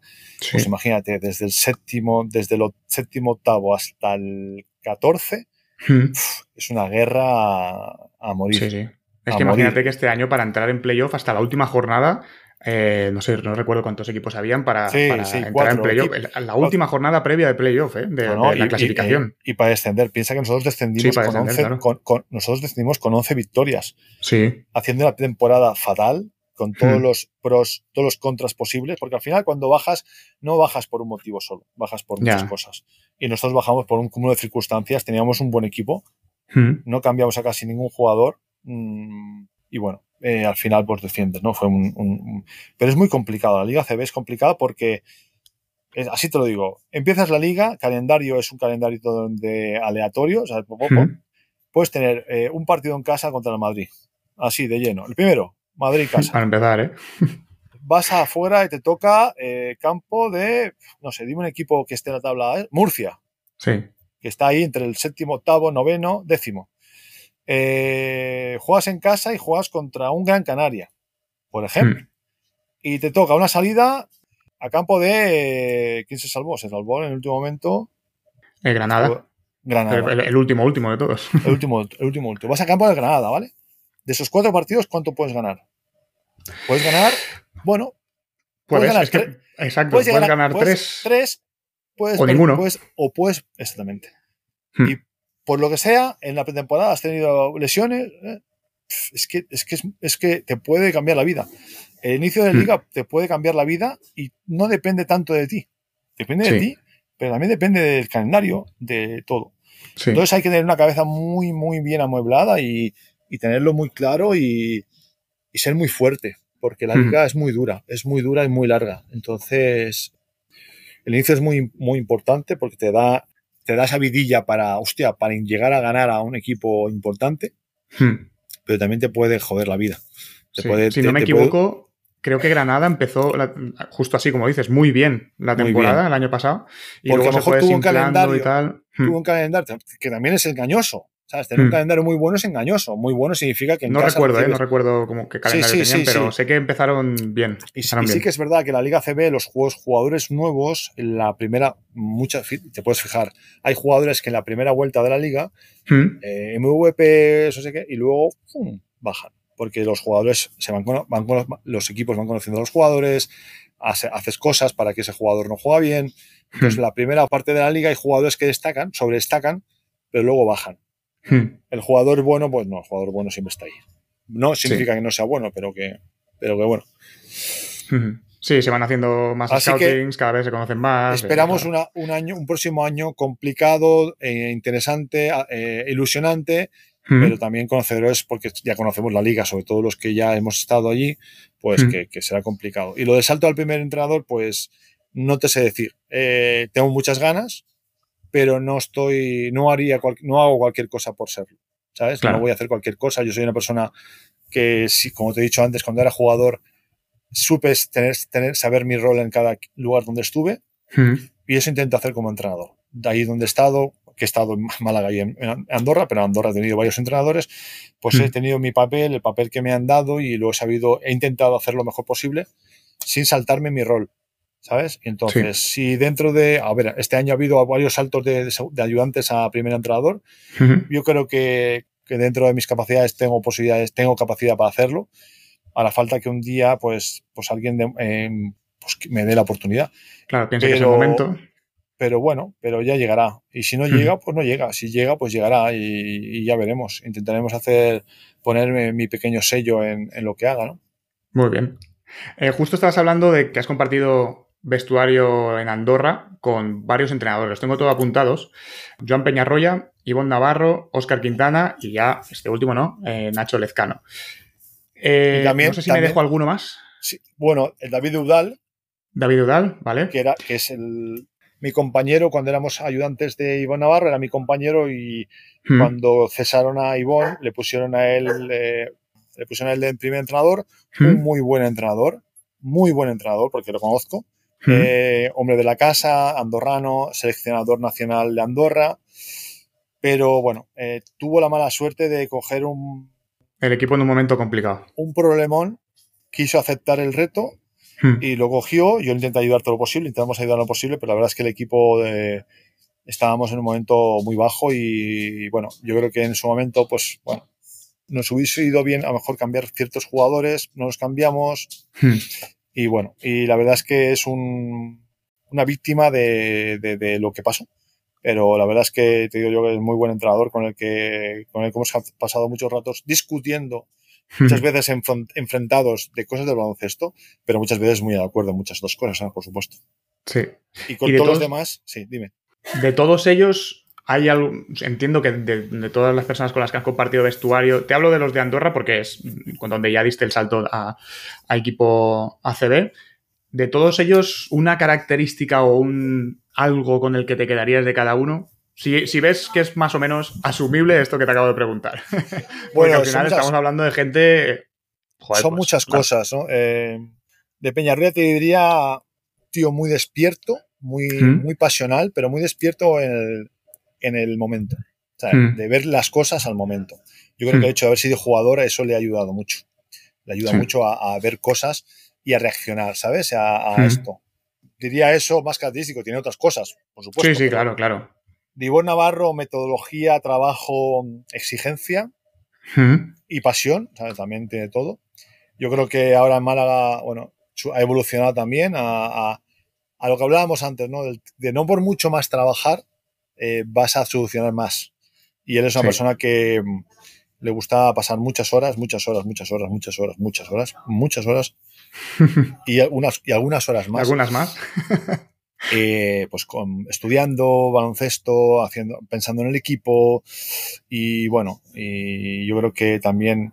Pues imagínate, desde el séptimo, desde el séptimo octavo hasta el 14, hmm. es una guerra a, morir. Sí, sí. Es que imagínate que este año para entrar en playoff hasta la última jornada eh, no sé, no recuerdo cuántos equipos habían para, entrar en playoff. La última jornada previa de playoff, ¿eh? de, la clasificación. Y, para descender, piensa que nosotros descendimos, con, nosotros descendimos con 11 victorias. Sí. Haciendo una temporada fatal, con todos hmm. los pros, todos los contras posibles, porque al final cuando bajas, no bajas por un motivo solo, bajas por muchas cosas. Y nosotros bajamos por un cúmulo de circunstancias, teníamos un buen equipo, hmm. no cambiamos a casi ningún jugador, mm, y bueno, eh, al final pues defiendes, ¿no? Fue un, Pero es muy complicado, la Liga CB es complicada porque, así te lo digo, empiezas la liga, calendario es un calendario donde aleatorio, o sea, poco, puedes tener eh, un partido en casa contra el Madrid, así de lleno. El primero, Madrid-casa. Para empezar, ¿eh? Vas afuera y te toca eh, campo de, no sé, dime un equipo que esté en la tabla, Murcia. Sí. Que está ahí entre el séptimo, octavo, noveno, décimo. Eh, juegas en casa y juegas contra un Gran Canaria, por ejemplo. Hmm. Y te toca una salida a campo de. ¿Quién se salvó? Se salvó en el último momento. El Granada. Granada. El, último, último de todos. El último, el último, último. Vas a campo de Granada, ¿vale? De esos cuatro partidos, ¿cuánto puedes ganar? Puedes ganar, bueno. Puedes, ganar tres. Exacto, puedes, ganar, tres. Tres. Puedes, o ninguno. o puedes, exactamente. Hmm. Y por lo que sea, en la pretemporada has tenido lesiones, ¿eh? es, que, es, que, es que te puede cambiar la vida. El inicio de la hmm. liga te puede cambiar la vida y no depende tanto de ti. Depende de ti, pero también depende del calendario, de todo. Entonces hay que tener una cabeza muy, muy bien amueblada y, tenerlo muy claro y, ser muy fuerte, porque la hmm. liga es muy dura, es muy dura y muy larga. Entonces, el inicio es muy, muy importante porque te da te da esa vidilla para, hostia, para llegar a ganar a un equipo importante, hmm. pero también te puede joder la vida. si no me equivoco, creo que Granada empezó, justo así como dices, muy bien la temporada el año pasado. Y Porque a lo mejor tuvo un calendario y tal. Hmm. Tuvo un calendario que también es engañoso. ¿Sabes? Tener un Hmm. calendario muy bueno es engañoso. Muy bueno significa que en No casa recuerdo, ¿eh? No recuerdo como qué calendario sí, tenían, sí, pero sé que empezaron bien. Y, sí- empezaron y sí bien. que es verdad que la Liga CB, los juegos jugadores nuevos, en la primera, muchas, te puedes fijar, hay jugadores que en la primera vuelta de la liga, Hmm. eh, MVP, eso sé qué, y luego ¡pum! bajan. Porque los jugadores se van, cono- los equipos van conociendo a los jugadores, hace- haces cosas para que ese jugador no juega bien. Entonces, Hmm. la primera parte de la liga hay jugadores que destacan, sobredestacan, pero luego bajan. Hmm. El jugador bueno, pues no, el jugador bueno siempre está ahí. No significa que no sea bueno, pero que, pero que bueno. Hmm. Sí, se van haciendo más Así scoutings, cada vez se conocen más. Esperamos eh, claro. una- un año, un próximo año complicado, eh, interesante, eh, ilusionante, Hmm. pero también conocedores, porque ya conocemos la liga, sobre todo los que ya hemos estado allí, pues Hmm. que, que será complicado. Y lo del salto al primer entrenador, pues no te sé decir. Eh, tengo muchas ganas, pero no estoy, no haría, cual- no hago cualquier cosa por serlo, ¿sabes? Claro. No voy a hacer cualquier cosa. Yo soy una persona que, sí, como te he dicho antes, cuando era jugador, supe tener, tener, saber mi rol en cada lugar donde estuve Hmm. y eso intento hacer como entrenador. De ahí donde he estado, que he estado en Málaga y en, Andorra, pero en Andorra he tenido varios entrenadores, pues Mm. he tenido mi papel, el papel que me han dado y lo he sabido, he intentado hacer lo mejor posible sin saltarme mi rol, ¿sabes? Entonces, si dentro de, a ver, este año ha habido varios saltos de, ayudantes a primer entrenador, yo creo que, que dentro de mis capacidades tengo posibilidades, tengo capacidad para hacerlo. Ahora falta que un día, pues, pues alguien de, eh, pues, me dé la oportunidad. Claro, piensa que es el Pero- momento. pero bueno, pero ya llegará. Y si no llega, pues no llega. Si llega, pues llegará y, y ya veremos. Intentaremos hacer, ponerme mi pequeño sello en, en lo que haga, ¿no? Muy bien. Eh, justo estabas hablando de que has compartido vestuario en Andorra con varios entrenadores. Los tengo todos apuntados. Joan Peñarroya, Ivonne Navarro, Óscar Quintana y ya, este último no, eh, Nacho Lezcano. Eh, también- no sé si también- me dejo alguno más. Sí. Bueno, el David Udal, David Udal, ¿vale? que, era, que es el, mi compañero cuando éramos ayudantes de Iván Navarro, era mi compañero y Hmm. cuando cesaron a Ivón, le pusieron a él, eh, le pusieron a él de primer entrenador, un Hmm. muy buen entrenador, muy buen entrenador, porque lo conozco. Eh, hombre de la casa, andorrano, seleccionador nacional de Andorra. Pero bueno, eh, tuvo la mala suerte de coger un, El equipo en un momento complicado. un problemón, quiso aceptar el reto Hmm. y lo cogió. Yo intenté ayudar todo lo posible, intentamos ayudar lo posible, pero la verdad es que el equipo de- estábamos en un momento muy bajo y bueno, yo creo que en su momento, pues bueno, nos hubiese ido bien a lo mejor cambiar ciertos jugadores, no los cambiamos Hmm. Y bueno, y la verdad es que es un, una víctima de, de- de lo que pasó. Pero la verdad es que te digo yo que es muy buen entrenador con el que, con el que hemos pasado muchos ratos discutiendo, muchas veces enfront- enfrentados de cosas del baloncesto, pero muchas veces muy de acuerdo en muchas dos cosas, por supuesto. Sí. Y con Y de todos los demás, sí, dime. De todos ellos, hay algo. Entiendo que de, de todas las personas con las que has compartido vestuario, te hablo de los de Andorra porque es con donde ya diste el salto a, a equipo ACB. De todos ellos, una característica o un algo con el que te quedarías de cada uno. Si, si ves que es más o menos asumible esto que te acabo de preguntar. Porque Bueno, al final muchas- estamos hablando de gente. joder, Son pues, muchas claro. cosas, ¿no? Eh, de Peñarría te diría, tío, muy despierto, muy, ¿Mm? muy pasional, pero muy despierto en el, en el momento. O sea, ¿Mm? de ver las cosas al momento. Yo creo ¿Mm? que el hecho de haber sido jugador, eso le ha ayudado mucho. Le ayuda Sí. mucho a, a ver cosas y a reaccionar, ¿sabes? A, a ¿Mm? esto. Diría eso más característico, tiene otras cosas, por supuesto. Sí, sí, claro, claro. Divón Navarro, metodología, trabajo, exigencia y pasión, ¿sabes? También tiene todo. Yo creo que ahora en Málaga, bueno, ha evolucionado también a, a- a lo que hablábamos antes, ¿no? De, no por mucho más trabajar, eh, vas a solucionar más. Y él es una Sí. persona que mm, le gusta pasar muchas horas, muchas horas, muchas horas, muchas horas, muchas horas, muchas horas y algunas, y algunas horas más. ¿Algunas más? eh, pues con, estudiando baloncesto, haciendo, pensando en el equipo y bueno, y yo creo que también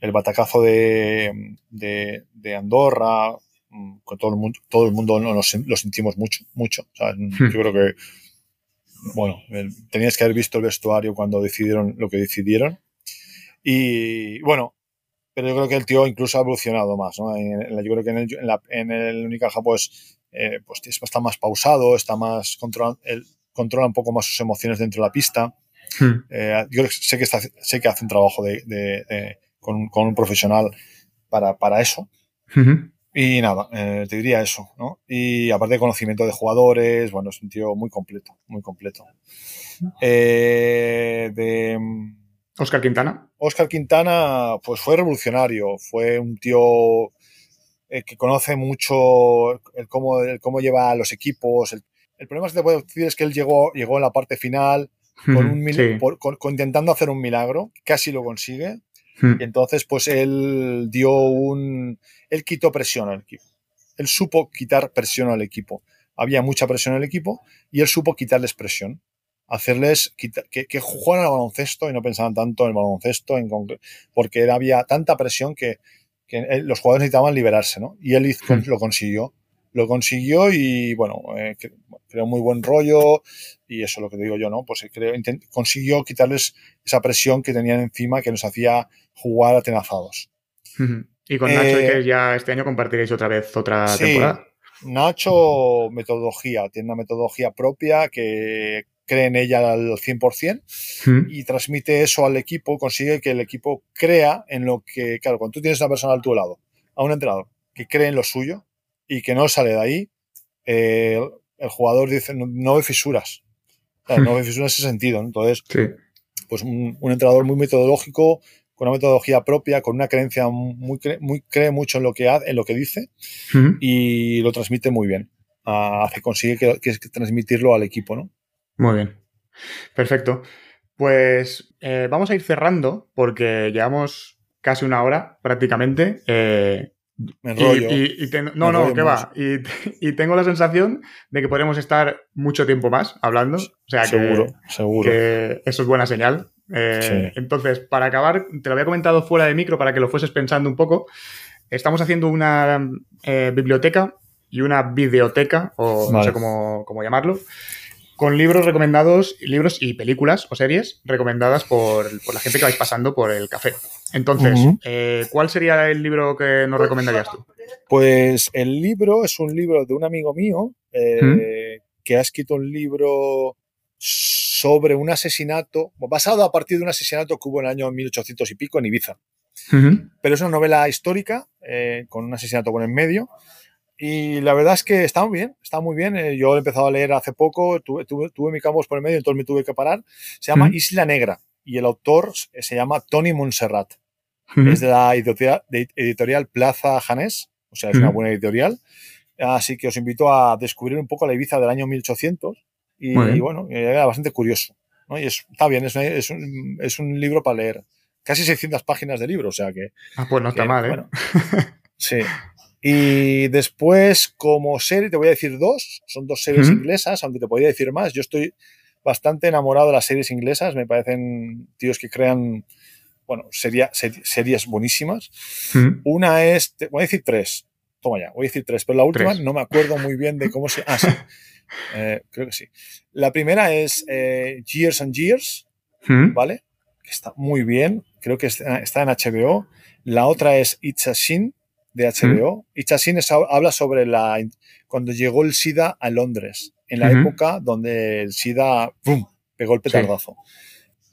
el batacazo de, de, de Andorra, mm, con todo el mundo, todo el mundo lo, lo sentimos mucho, mucho. ¿sabes? Yo creo que, bueno, tenías que haber visto el vestuario cuando decidieron lo que decidieron. Y bueno, pero yo creo que el tío incluso ha evolucionado más, ¿no? Yo creo que en el, en la, en el Unicaja, pues, eh, pues está más pausado, está más controla, él controla un poco más sus emociones dentro de la pista. Hmm. Eh, yo sé que, está, sé que hace un trabajo de, con, un profesional para, para eso. Y nada, eh, te diría eso, ¿no? Y aparte de conocimiento de jugadores, bueno, es un tío muy completo, muy completo. Eh, de... Oscar Quintana. Oscar Quintana, pues fue revolucionario, fue un tío que conoce mucho el cómo, el cómo lleva a los equipos. El, el, problema que te puedo decir es que él llegó, llegó en la parte final con intentando hacer un milagro, casi lo consigue. Y entonces, pues él dio un. Él quitó presión al equipo. Él supo quitar presión al equipo. Había mucha presión en el equipo y él supo quitarles presión. Hacerles que, que, jugaran al baloncesto y no pensaban tanto en el baloncesto, en porque había tanta presión que, que los jugadores necesitaban liberarse, ¿no? Y él lo consiguió lo consiguió y bueno, eh, creó muy buen rollo y eso es lo que digo yo, ¿no? Pues eh, creo, consiguió quitarles esa presión que tenían encima que nos hacía jugar atenazados. Y con Nacho, que eh, ya este año compartiréis otra vez otra sí, temporada. Nacho, metodología, tiene una metodología propia que cree en ella al 100% y transmite eso al equipo, consigue que el equipo crea en lo que, claro, cuando tú tienes una persona a tu lado, a un entrenador que cree en lo suyo, y que no sale de ahí, eh, el jugador dice, no, ve fisuras. no ve fisuras en ese sentido. Entonces, pues un, entrenador muy metodológico, con una metodología propia, con una creencia muy, muy cree mucho en lo que hace, en lo que dice y lo transmite muy bien. hace, consigue que, transmitirlo al equipo, ¿no? Muy bien. Perfecto. Pues eh, vamos a ir cerrando porque llevamos casi una hora prácticamente. Eh, me enrollo. Y, no, no, que va. Y, tengo la sensación de que podremos estar mucho tiempo más hablando. O sea, seguro, seguro. Que eso es buena señal. Eh, entonces, para acabar, te lo había comentado fuera de micro para que lo fueses pensando un poco. Estamos haciendo una eh, biblioteca y una videoteca, o no sé cómo, cómo llamarlo, con libros recomendados, libros y películas o series recomendadas por, la gente que vais pasando por el café. Entonces, eh, ¿cuál sería el libro que nos recomendarías tú? Pues el libro es un libro de un amigo mío eh, que ha escrito un libro sobre un asesinato, basado a partir de un asesinato que hubo en el año 1800 y pico en Ibiza. Pero es una novela histórica, eh, con un asesinato con en medio, y la verdad es que está muy bien, está muy bien. Eh, yo he empezado a leer hace poco, tuve, tuve, mi campus por el medio, entonces me tuve que parar. Se llama Isla Negra y el autor se llama Tony Montserrat. Es de la editorial, Plaza Janés, o sea, es una buena editorial. Así que os invito a descubrir un poco la Ibiza del año 1800 y, bueno, era bastante curioso. Y está bien, es, es, un, es, un, libro para leer. Casi 600 páginas de libro, o sea que... Ah, pues no está mal, ¿eh? sí. Y después, como serie, te voy a decir dos. Son dos series inglesas, aunque te podría decir más. Yo estoy bastante enamorado de las series inglesas. Me parecen tíos que crean, bueno, series buenísimas. Una es, te voy a decir tres. Toma ya, voy a decir tres. Pero la última no me acuerdo muy bien de cómo se. Ah, sí. Eh, creo que sí. La primera es eh, Years and Years, ¿vale? Que está muy bien. Creo que está en HBO. La otra es It's a Sin de HBO. Y Chassin habla sobre la, cuando llegó el SIDA a Londres, en la época donde el SIDA ¡pum! pegó el petardazo.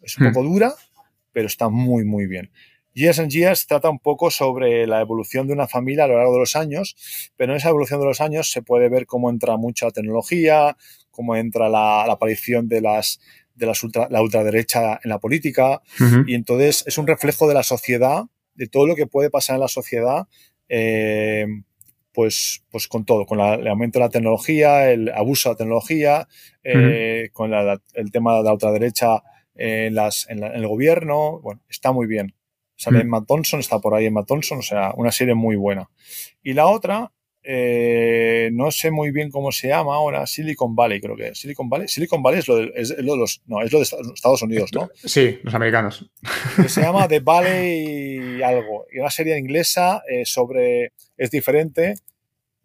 Es un poco dura, pero está muy, muy bien. Years and Years trata un poco sobre la evolución de una familia a lo largo de los años, pero en esa evolución de los años se puede ver cómo entra mucha tecnología, cómo entra la, aparición de las de las la ultraderecha en la política, y entonces es un reflejo de la sociedad, de todo lo que puede pasar en la sociedad eh, pues, pues con todo, con el aumento de la tecnología, el abuso de la tecnología, eh, con el tema de la ultraderecha en, las, en, el gobierno. Bueno, está muy bien. Sale en Matt Thompson, está por ahí en Matt Thompson, o sea, una serie muy buena. Y la otra, eh, no sé muy bien cómo se llama ahora, Silicon Valley, creo que Silicon Valley. Silicon Valley es lo de, es lo de los, no, es lo de Estados Unidos, ¿no? Sí, los americanos. se llama The Valley algo, y una serie inglesa eh, sobre, es diferente,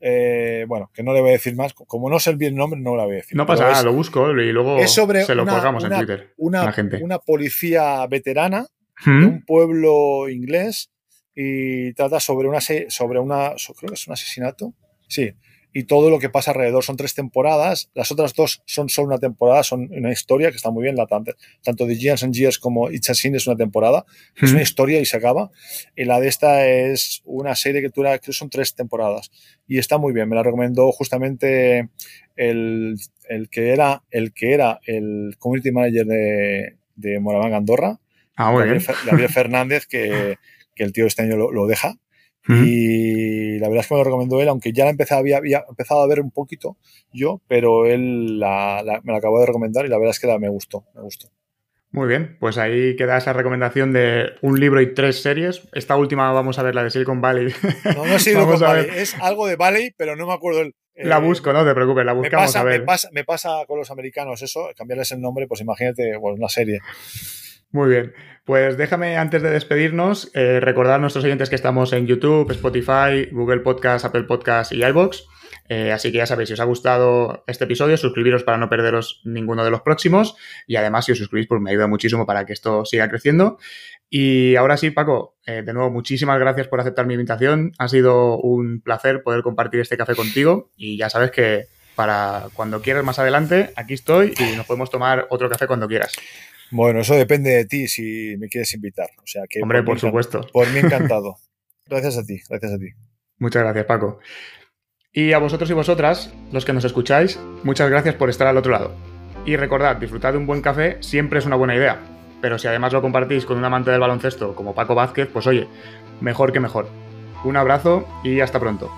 eh, bueno, que no le voy a decir más, como no sé bien el nombre, no la voy a decir. No pasa nada, lo busco y luego se lo colgamos en Twitter. Una, gente. una policía veterana de un pueblo inglés y trata sobre una, sobre una creo que es un asesinato, sí, y todo lo que pasa alrededor. Son tres temporadas, las otras dos son solo una temporada, son una historia que está muy bien, la, tanto de Years and Years como It's a Sin es una temporada, es una historia y se acaba. Y la de esta es una serie que dura, que son tres temporadas y está muy bien. Me la recomendó justamente el, el que, era, el que era el community manager de, de Moraván Andorra, ah, Gabriel, Gabriel, Fernández, que, que, el tío este año lo, lo deja. Y la verdad es que me lo recomendó él, aunque ya la empecé, había, había empezado a ver un poquito yo, pero él la, la, me la acabó de recomendar y la verdad es que la, me gustó, me gustó. Muy bien, pues ahí queda esa recomendación de un libro y tres series. Esta última vamos a ver, la de Silicon Valley. No, no es Silicon Valley, es algo de Valley, pero no me acuerdo el, la busco, no te preocupes, la buscamos me pasa, a ver. Me pasa, me pasa, con los americanos eso, cambiarles el nombre, pues imagínate, pues una serie. Muy bien, pues déjame antes de despedirnos eh, recordar a nuestros oyentes que estamos en YouTube, Spotify, Google Podcast, Apple Podcast y iBox. Eh, así que ya sabéis, si os ha gustado este episodio, suscribiros para no perderos ninguno de los próximos. Y además, si os suscribís, pues me ayuda muchísimo para que esto siga creciendo. Y ahora sí, Paco, eh, de nuevo, muchísimas gracias por aceptar mi invitación. Ha sido un placer poder compartir este café contigo. Y ya sabes que para cuando quieras más adelante, aquí estoy y nos podemos tomar otro café cuando quieras. Bueno, eso depende de ti si me quieres invitar. O sea que Hombre, por, por supuesto. Por mí encantado. gracias a ti, gracias a ti. Muchas gracias, Paco. Y a vosotros y vosotras, los que nos escucháis, muchas gracias por estar al otro lado. Y recordad, disfrutar de un buen café siempre es una buena idea. Pero si además lo compartís con un amante del baloncesto como Paco Vázquez, pues oye, mejor que mejor. Un abrazo y hasta pronto.